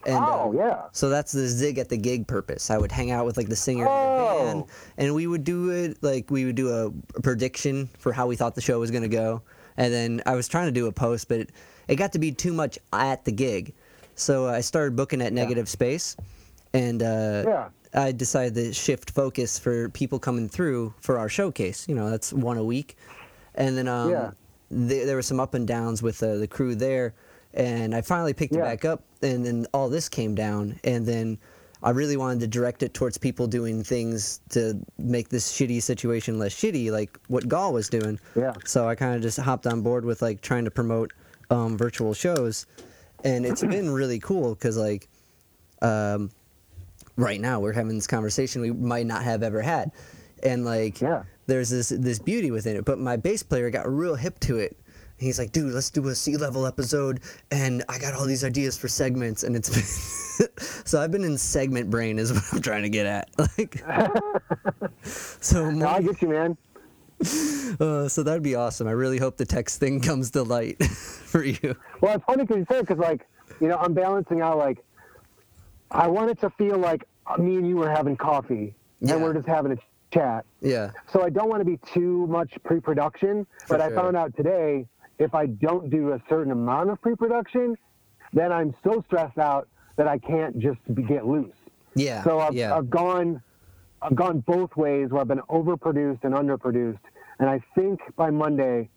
and oh uh, yeah. so that's the zig at the gig purpose. I would hang out with like the singer Oh. the band, and we would do it like we would do a prediction for how we thought the show was gonna go, and then I was trying to do a post, but it, it got to be too much at the gig, so I started booking at Negative Space, and uh, Yeah. I decided to shift focus for people coming through for our showcase. You know, that's one a week, and then um, Yeah. there, there were some up and downs with uh, the crew there, and I finally picked it back up, and then all this came down, and then I really wanted to direct it towards people doing things to make this shitty situation less shitty, like what Gall was doing. Yeah. So I kind of just hopped on board with like trying to promote um, virtual shows, and it's (clears throat) been really cool because like, um, right now we're having this conversation we might not have ever had, and like, Yeah. there's this this beauty within it. But my bass player got real hip to it. He's like, dude, let's do a sea level episode, and I got all these ideas for segments, and it's (laughs) been so I've been in segment brain is what I'm trying to get at. (laughs) Like, so (laughs) No, I get you, man. uh, so that'd be awesome. I really hope the text thing comes to light for you. Well, it's funny because you said because like you know I'm balancing out like I want it to feel like me and you were having coffee Yeah. and we're just having a chat. Yeah, So I don't want to be too much pre-production. For but I found out today if I don't do a certain amount of pre-production, then I'm so stressed out that I can't just be, get loose. yeah, So I've, yeah, I've gone, I've gone both ways where I've been overproduced and underproduced, and I think by Monday,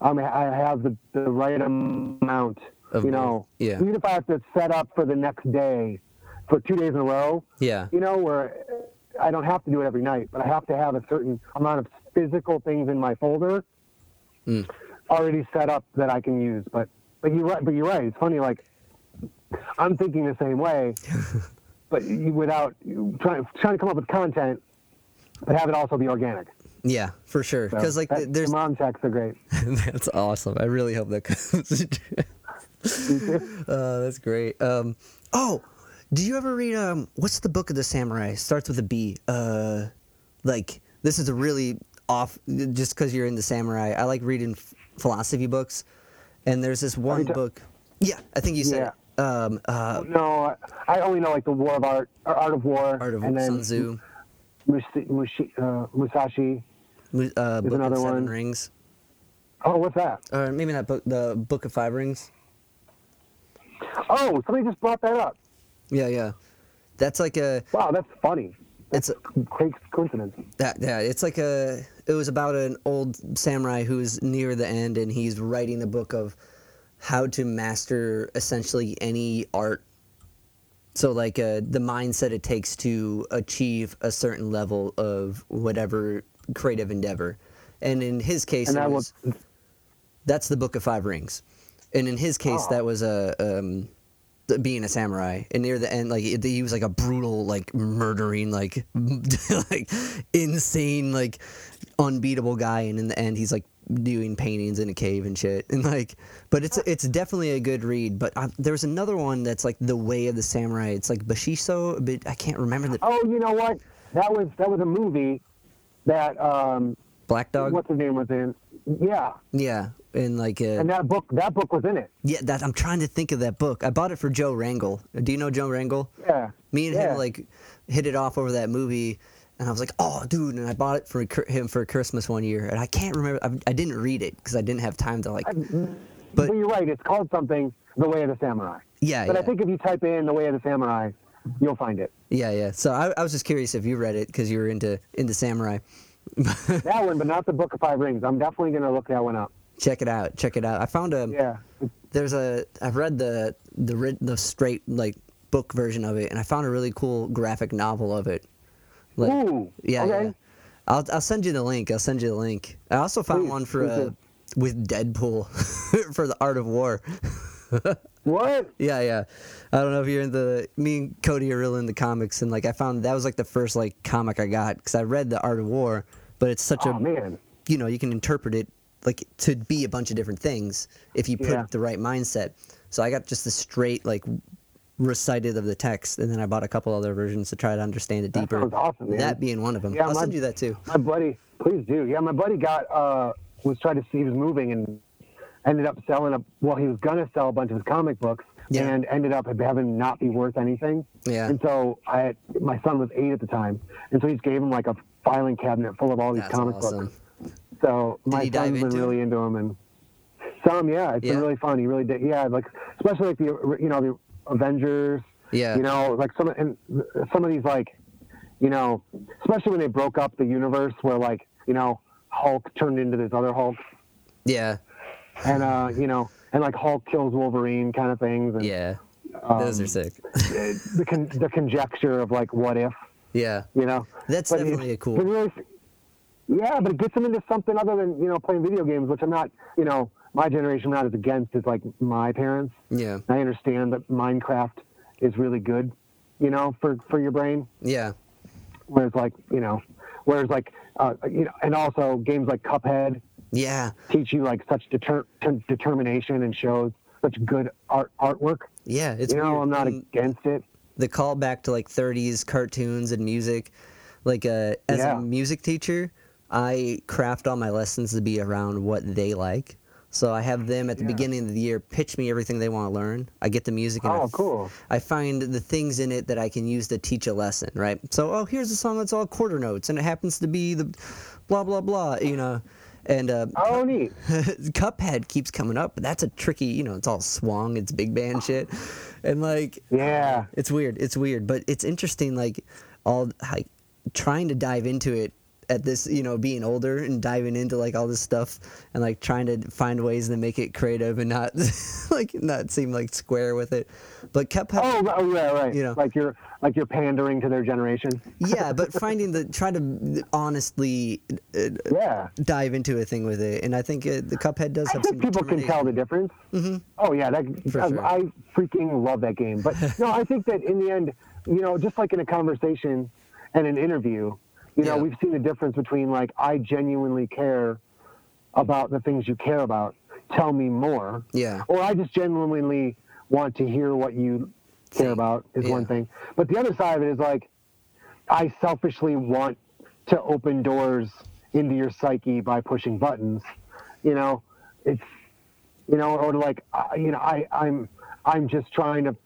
um, I have the, the right amount. Of you know, yeah. even if I have to set up for the next day, for two days in a row, yeah, you know, where I don't have to do it every night, but I have to have a certain amount of physical things in my folder Mm. Already set up that I can use. But but you're right. But you're right. It's funny. Like I'm thinking the same way, (laughs) but you, without trying trying to come up with content, but have it also be organic. yeah, for sure. So Because like that- there's the mom texts are great. (laughs) that's awesome. I really hope that comes. uh, (laughs) that's great. Um, oh, do you ever read um? What's the book of the samurai? Starts with a B. Uh, like this is a really off. Just because you're in the samurai, I like reading philosophy books, and there's this one ta- book. Yeah, I think you said. Yeah. it. Um, uh, no, I only know like the War of Art, or Art of War, Art of and then Sun Tzu, uh, Musashi. Mu- uh, Book of another Seven one. Rings, Oh, what's that? or maybe not book. The Book of Five Rings. Oh, somebody just brought that up. Yeah, yeah. That's like a. Wow, that's funny. It's a, Great coincidence. That yeah, it's like a. It was about an old samurai who's near the end, and he's writing a book of how to master essentially any art. So like uh, the mindset it takes to achieve a certain level of whatever creative endeavor, and in his case, that was, was that's the Book of Five Rings, and in his case, Oh. that was a um, being a samurai. And near the end, like he was like a brutal, like murdering, like (laughs) like insane, like unbeatable guy. And in the end, he's like doing paintings in a cave and shit. And like, but it's it's definitely a good read. But I, there's another one that's like the Way of the Samurai. It's like Bashiso, but I can't remember the Oh, you know what? That was that was a movie that um, Black Dog. what's his name was in. Yeah, Yeah, and like uh, and that book that book was in it. yeah, that I'm trying to think of that book. I bought it for Joe Rangle. Do you know Joe Rangle? Yeah. Me and yeah. him like hit it off over that movie, and I was like, "Oh, dude!" And I bought it for him for Christmas one year, and I can't remember. I, I didn't read it because I didn't have time to like. But, but- you're right. It's called something The Way of the Samurai. Yeah, But yeah, I think if you type in The Way of the Samurai, you'll find it. yeah, yeah. So I, I was just curious if you read it because you were into into samurai. (laughs) That one, but not the Book of Five Rings. I'm definitely gonna look that one up. check it out. Check it out. I found a. Yeah. There's a. I've read the the the straight like book version of it, and I found a really cool graphic novel of it. Like, Ooh. Yeah, Okay. yeah. I'll I'll send you the link. I'll send you the link. I also found Please, one for uh, with Deadpool (laughs) for the Art of War. (laughs) What? Yeah, yeah. I don't know if you're into me and Cody are real into comics, and like I found that was like the first like comic I got because I read the Art of War, but it's such Oh a man. you know you can interpret it like to be a bunch of different things if you put Yeah. the right mindset. So I got just the straight like recited of the text, and then I bought a couple other versions to try to understand it That deeper. sounds awesome, man. That being one of them. Yeah, I'll my- send you that too. My buddy, please do. Yeah, my buddy got uh was trying to see he was moving and ended up selling a well he was gonna sell a bunch of his comic books Yeah. and ended up having not be worth anything. Yeah. And so I had, my son was eight at the time, and so he just gave him like a filing cabinet full of all these That's comic awesome. books. So Did my son's been really into them and some yeah it's Yeah. been really fun. He really did yeah like especially like the you know the Avengers. Yeah. You know like some and some of these like you know especially when they broke up the universe where like you know Hulk turned into this other Hulk Yeah, and uh you know and like Hulk kills Wolverine kind of things and yeah. um, Those are sick. (laughs) the con- the conjecture of like what if yeah. you know That's But definitely a cool- really Yeah, but it gets them into something other than you know playing video games, which I'm not. You know, my generation not as against as like my parents. Yeah. I understand that Minecraft is really good, you know, for for your brain. Yeah. Whereas like you know, whereas like uh, you know, and also games like Cuphead Yeah. teach you like such deter- determination and shows such good art artwork. Yeah. It's you know, weird. I'm not And against it. the call back to like 30s cartoons and music. Like uh, as Yeah. a music teacher, I craft all my lessons to be around what they like. So I have them at the Yeah. beginning of the year pitch me everything they want to learn. I get the music and I Oh, f- cool. I find the things in it that I can use to teach a lesson, right? So, oh, here's a song that's all quarter notes and it happens to be the blah blah blah, you know. And uh, Oh, neat. (laughs) Cuphead keeps coming up, but that's a tricky, you know, it's all swung, it's big band shit. And like Yeah. it's weird. It's weird, but it's interesting. Like all like trying to dive into it at this, you know, being older and diving into like all this stuff and like trying to find ways to make it creative and not (laughs) like not seem like square with it. But Cuphead, Oh, oh, yeah, right. You know. like you're like you're pandering to their generation. (laughs) yeah, but finding the try to honestly uh, Yeah. dive into a thing with it, and I think uh, the Cuphead does I have think some people can tell the difference. Mm-hmm. Oh yeah, that I, sure. I freaking love that game. But no, I think that in the end, you know, just like in a conversation and an interview, you know, Yeah. we've seen the difference between like I genuinely care about the things you care about. Tell me more. Yeah. Or I just genuinely want to hear what you care about is one thing. But the other side of it is like I selfishly want to open doors into your psyche by pushing buttons. You know, it's you know, or like you know, I I'm I'm just trying to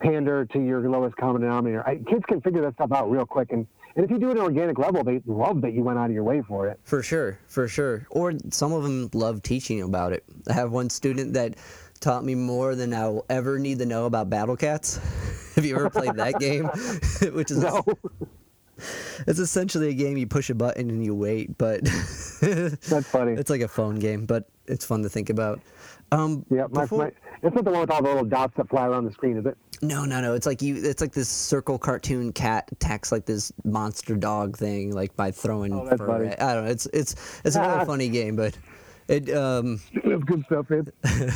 pander to your lowest common denominator. I, kids can figure that stuff out real quick, and and if you do it an organic level, they love that you went out of your way for it. For sure, for sure. Or some of them love teaching about it. I have one student that taught me more than I will ever need to know about Battle Cats. (laughs) have you ever played that game? (laughs) Which is No, (laughs) it's essentially a game you push a button and you wait, but that's funny. it's like a phone game, but it's fun to think about. Um, yeah, my, before- my, it's not the one with all the little dots that fly around the screen, is it? No, no, no. It's like you. It's like this circle cartoon cat attacks like this monster dog thing, like by throwing. Oh, fur at- I don't know. It's it's it's a really (laughs) funny game, but it. Um, That's good stuff, man. (laughs)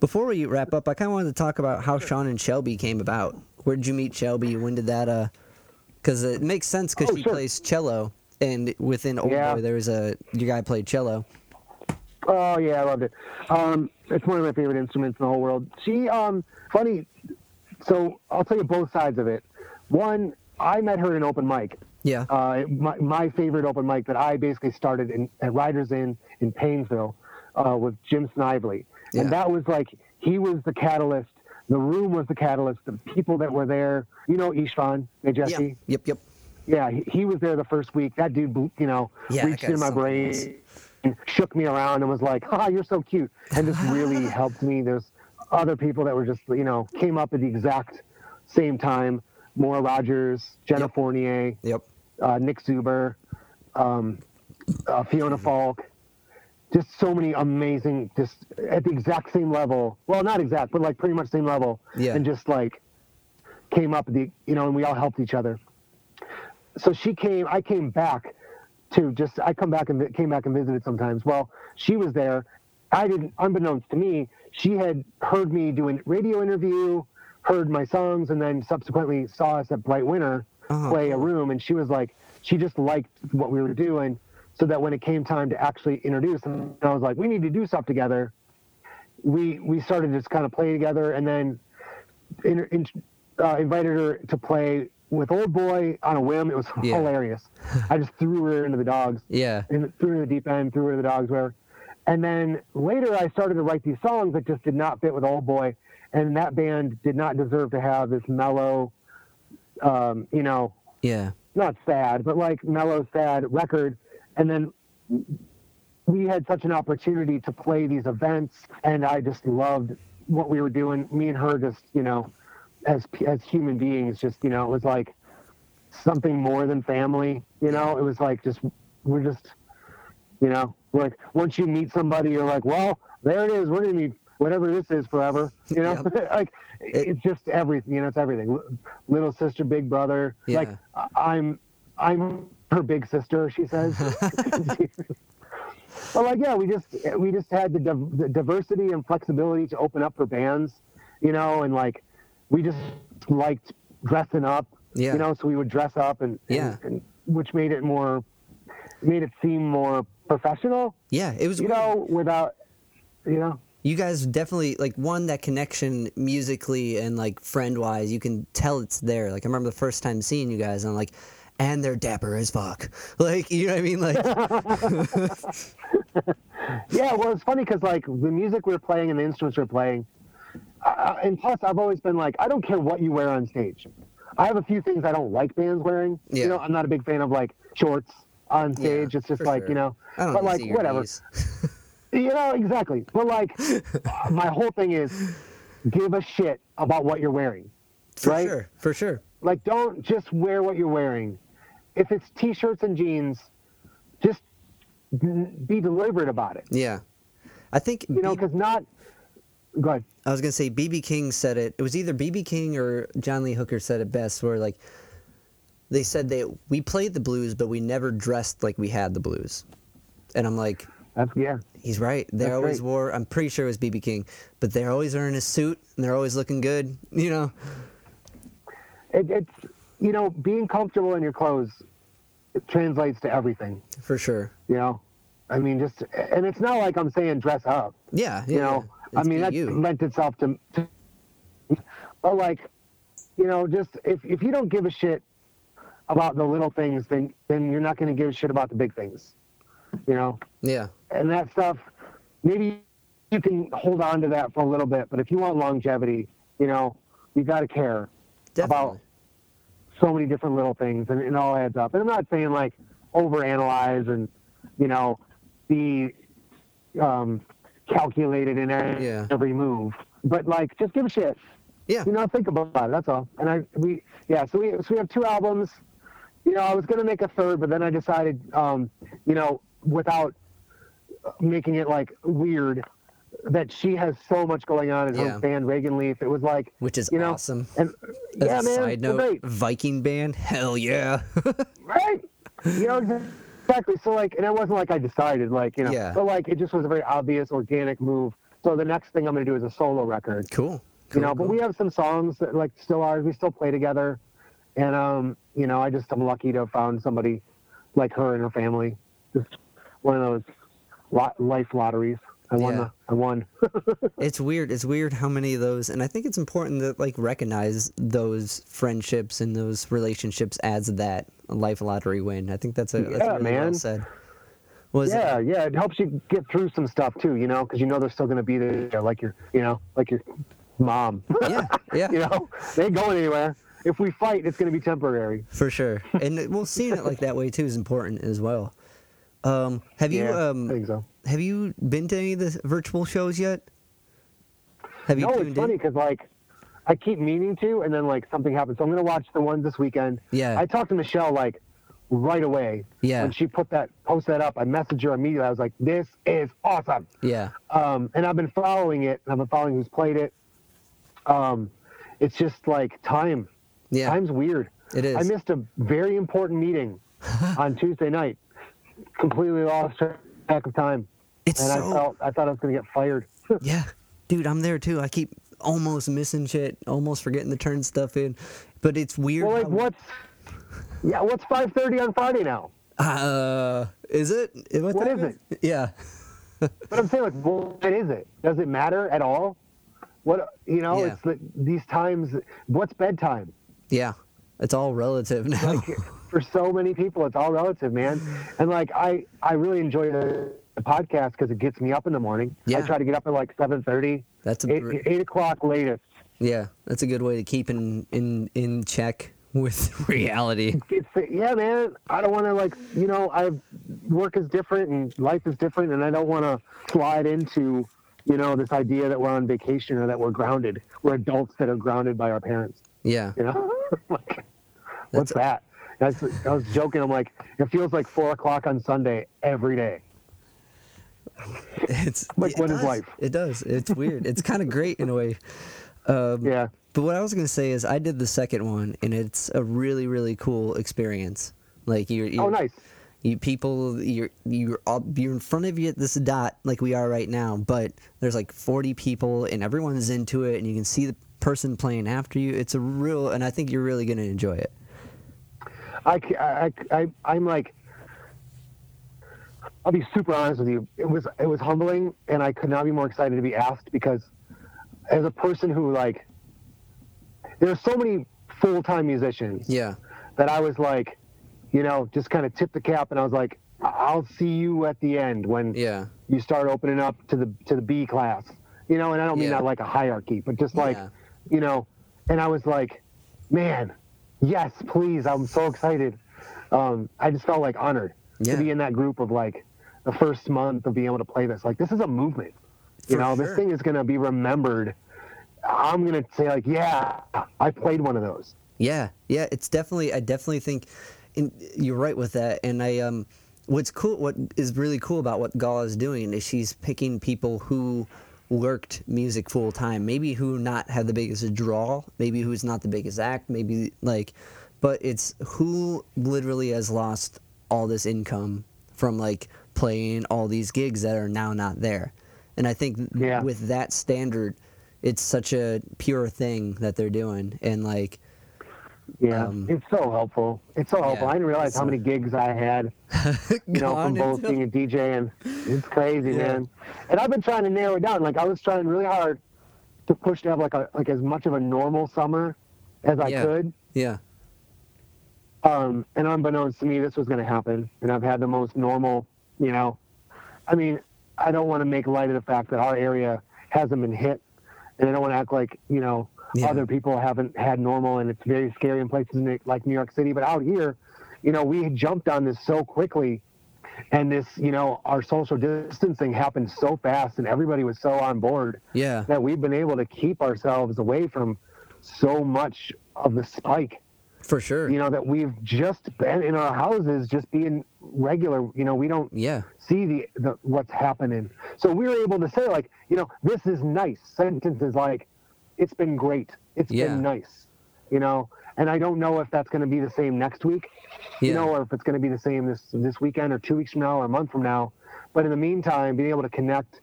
before we wrap up, I kind of wanted to talk about how Sean and Shelby came about. Where did you meet Shelby? When did that? Uh, because it makes sense because Oh, she sure. plays cello, and within Old Yeah. Boy there was a your guy played cello. Oh yeah, I loved it. Um, it's one of my favorite instruments in the whole world. She, um, funny. So I'll tell you both sides of it. One, I met her in open mic. Yeah. Uh, my, my favorite open mic that I basically started in, at Riders Inn in Painesville uh, with Jim Snively. Yeah. And that was like, he was the catalyst. The room was the catalyst. The people that were there, you know, Ishvan, hey, yeah. Jesse? Yep. Yep. Yeah, he, he was there the first week. That dude, you know, Yeah, reached in my brain, else. and shook me around, and was like, "Ha, you're so cute," and just really (laughs) helped me. There's other people that were just, you know, came up at the exact same time. Maura Rogers, Jenna Yep. Fournier, Yep. uh, Nick Zuber, um, uh, Fiona Falk. Just so many amazing, just at the exact same level. Well, not exact, but like pretty much same level. Yeah. And just like came up at the, you know, and we all helped each other. So she came, I came back to just, I come back and came back and visited sometimes. Well, she was there. I didn't, unbeknownst to me, she had heard me do a radio interview, heard my songs, and then subsequently saw us at Bright Winter Oh, play a room. And she was like, she just liked what we were doing. So that when it came time to actually introduce, and I was like, we need to do stuff together. We we started just kind of play together, and then in, in, uh, invited her to play with Old Boy on a whim. It was Yeah. hilarious. I just threw her into the dogs Yeah. and threw her in the deep end, threw her to the dogs, where. And then later, I started to write these songs that just did not fit with Old Boy, and that band did not deserve to have this mellow, um, you know, Yeah. not sad, but like mellow, sad record. And then we had such an opportunity to play these events, and I just loved what we were doing. Me and her, just you know, as as human beings, just you know, it was like something more than family. You know, it was like just we're just, you know, like once you meet somebody, you're like, well, there it is. We're gonna be whatever this is forever. (laughs) You know, (laughs) like It- it's just everything. You know, it's everything. Little sister, big brother. Yeah. Like I'm, I'm her big sister. She says. (laughs) but like, yeah, we just we just had the, div- the diversity and flexibility to open up for bands, you know, and like we just liked dressing up, Yeah. you know, so we would dress up and, and- Yeah. and which made it more made it seem more professional, Yeah, it was you weird. know, without you know. you guys definitely like one that connection musically and like friend wise you can tell it's there like i remember the first time seeing you guys and i'm like and they're dapper as fuck (laughs) like you know what i mean like (laughs) Yeah, well, it's funny because like the music we're playing and the instruments we're playing, uh, and plus I've always been like, I don't care what you wear on stage. I have a few things I don't like bands wearing. Yeah. You know, I'm not a big fan of like shorts on Yeah, stage. it's just like sure. you know, but like whatever. (laughs) You know exactly. But like, (laughs) my whole thing is, give a shit about what you're wearing. for right? sure for sure Like, don't just wear what you're wearing. If it's t-shirts and jeans, just be deliberate about it. yeah i think You know, because not. Go ahead. I was gonna say BB King said it. It was either BB King or John Lee Hooker said it best. Where like they said they we played the blues, but we never dressed like we had the blues. And I'm like, That's yeah. he's right. They That's always wore. I'm pretty sure it was BB King, but they're always wearing a suit and they're always looking good. (laughs) You know? It, it's you know being comfortable in your clothes it translates to everything. For sure. You know, I mean, just and it's not like I'm saying dress up. Yeah. yeah You know, yeah. I mean that you. lent itself to, to. But like, you know, just if if you don't give a shit about the little things, then then you're not going to give a shit about the big things. You know, Yeah. and that stuff, maybe you can hold on to that for a little bit, but if you want longevity, you know, you got to care Definitely. about so many different little things, and it all adds up. And I'm not saying like overanalyze and you know be um, calculated in every, Yeah. every move, but like just give a shit. Yeah. You know, think about it. That's all. And I we yeah. So we so we have two albums. You know, I was gonna make a third, but then I decided, um, you know, without making it like weird, that she has so much going on in Yeah. her band, Reagan Leaf. It was like Which is you know, awesome. And As yeah, a man, side note, great. Viking band. Hell yeah. (laughs) right? You know exactly. So like, and it wasn't like I decided, like you know, Yeah. but like it just was a very obvious organic move. So the next thing I'm gonna do is a solo record. cool. you know, Cool, but we have some songs that like still are. We still play together, and um, you know, I just I'm lucky to have found somebody like her and her family. Just one of those lot, life lotteries. I won. Yeah. The, I won. (laughs) It's weird. It's weird how many of those, and I think it's important to like recognize those friendships and those relationships as that life lottery win. I think that's a that's Yeah, really well man. said. Was yeah, yeah. It helps you get through some stuff too, you know, because you know they're still gonna be there, like your, you know, like your mom. yeah, (laughs) yeah, you know, they ain't going anywhere. If we fight, it's gonna be temporary. for sure. And it- well, seeing it like that way too is important as well. Um, have you yeah, I um think so. have you been to any of the virtual shows yet? Have you No, it's funny because like I keep meaning to, and then like something happens. So I'm gonna watch the ones this weekend. Yeah. I talked to Michelle like right away. Yeah. When she put that post that up, I messaged her immediately. I was like, "This is awesome." Yeah, Um, and I've been following it, and I've been following who's played it. Um, it's just like time. Yeah, Time's weird. it is. I missed a very important meeting (laughs) on Tuesday night. Completely lost track of time, it's and I so felt I thought I was gonna get fired. (laughs) Yeah, dude, I'm there too. I keep almost missing shit, almost forgetting to turn stuff in. But it's weird. well, like how- what's yeah, what's 5:30 on Friday now? Uh, is it? What, What is Yeah. But I'm saying, like, what is it? Does it matter at all? What you know? Yeah. It's the, these times. What's bedtime? Yeah. It's all relative now. Like for so many people, it's all relative, man. And like, I I really enjoy the, the podcast because it gets me up in the morning. Yeah. I try to get up at like 7:30, That's a eight, eight o'clock latest. yeah. That's a good way to keep in in in check with (laughs) reality. It's yeah, man. I don't want to like you know. I work is different and life is different, and I don't want to slide into you know this idea that we're on vacation or that we're grounded. We're adults that are grounded by our parents. Yeah. You know, (laughs) Like, what's that? That's, I was joking. I'm like, it feels like four o'clock on Sunday every day. It's (laughs) Like, it what is does. life? It does. It's weird. it's kind of (laughs) great in a way. Um, Yeah. But what I was gonna say is I did the second one, and it's a really really cool experience. Like you're, you're Oh, nice. you people you're you're all, you're in front of you at this dot like we are right now but there's like 40 people and everyone's into it and you can see the person playing after you it's a real and i think you're really going to enjoy it I—I—I'm like, I'll be super honest with you. It was, it was humbling, and I could not be more excited to be asked because, as a person who like, there are so many full-time musicians yeah that I was like, you know, just kind of tip the cap, and I was like, "I- I'll see you at the end when yeah you start opening up to the to the B class, you know. And I don't mean Yeah. that like a hierarchy, but just like, Yeah. You know. And I was like, man, yes, please. I'm so excited. Um, I just felt like honored Yeah. to be in that group of like the first month of being able to play this. Like this is a movement. You For know, sure. this thing is gonna be remembered. I'm gonna say like, yeah, I played one of those. Yeah, yeah, it's definitely. I definitely think, and you're right with that. And I, um, what's cool, what is really cool about what Gala is doing is she's picking people who worked music full time. Maybe who not have the biggest draw. Maybe who's not the biggest act. Maybe like, but it's who literally has lost all this income from like playing all these gigs that are now not there. And I think Yeah. with that standard, it's such a pure thing that they're doing. And like, Yeah, Um, it's so helpful. It's so helpful. yeah, I didn't realize how many gigs I had. (laughs) you know, from both being a DJ and it's crazy, Yeah. man. And I've been trying to narrow it down. Like I was trying really hard to push to have like a like as much of a normal summer as I Yeah. could. Yeah. Um, and unbeknownst to me, this was going to happen. And I've had the most normal, you know. I mean, I don't want to make light of the fact that our area hasn't been hit, and I don't want to act like you know Yeah. other people haven't had normal, and it's very scary in places like New York City. But out here, you know, we jumped on this so quickly, and this, you know, our social distancing happened so fast, and everybody was so on board Yeah. that we've been able to keep ourselves away from so much of the spike For sure. you know that we've just been in our houses just being regular you know we don't Yeah. see the, the what's happening so we were able to say like you know this is nice sentences like it's been great It's Yeah. been nice you know and i don't know if that's going to be the same next week Yeah. you know or if it's going to be the same this this weekend or two weeks from now or a month from now but in the meantime being able to connect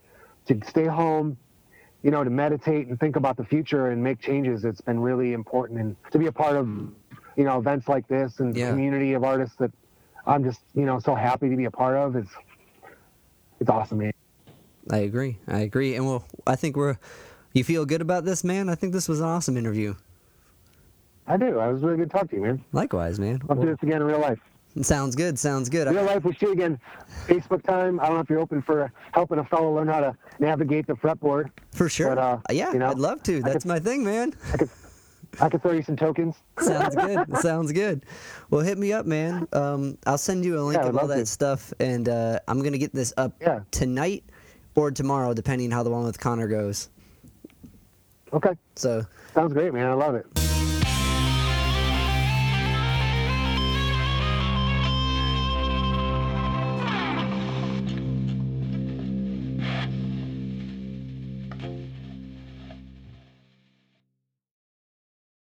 to stay home you know to meditate and think about the future and make changes it's been really important and to be a part of you know events like this and Yeah. the community of artists that i'm just you know so happy to be a part of is it's awesome man I agree. I agree. And well, I think we're. You feel good about this, man? I think this was an awesome interview. i do i was really good to talk to you man Likewise, man. i'll do this again in real life sounds good. Sounds good. real life we shoot again facebook time i don't know if you're open for helping a fellow learn how to navigate the fretboard for sure. but, uh, yeah, you know, I'd love to. That's could- my thing, man. i could i could throw you some tokens Sounds (laughs) good. Sounds good. Well, hit me up, man. Um, I'll send you a link Yeah, of all that to. stuff, and uh, I'm gonna get this up Yeah. tonight or tomorrow, depending how the one with Connor goes. Okay. So, sounds great man. I love it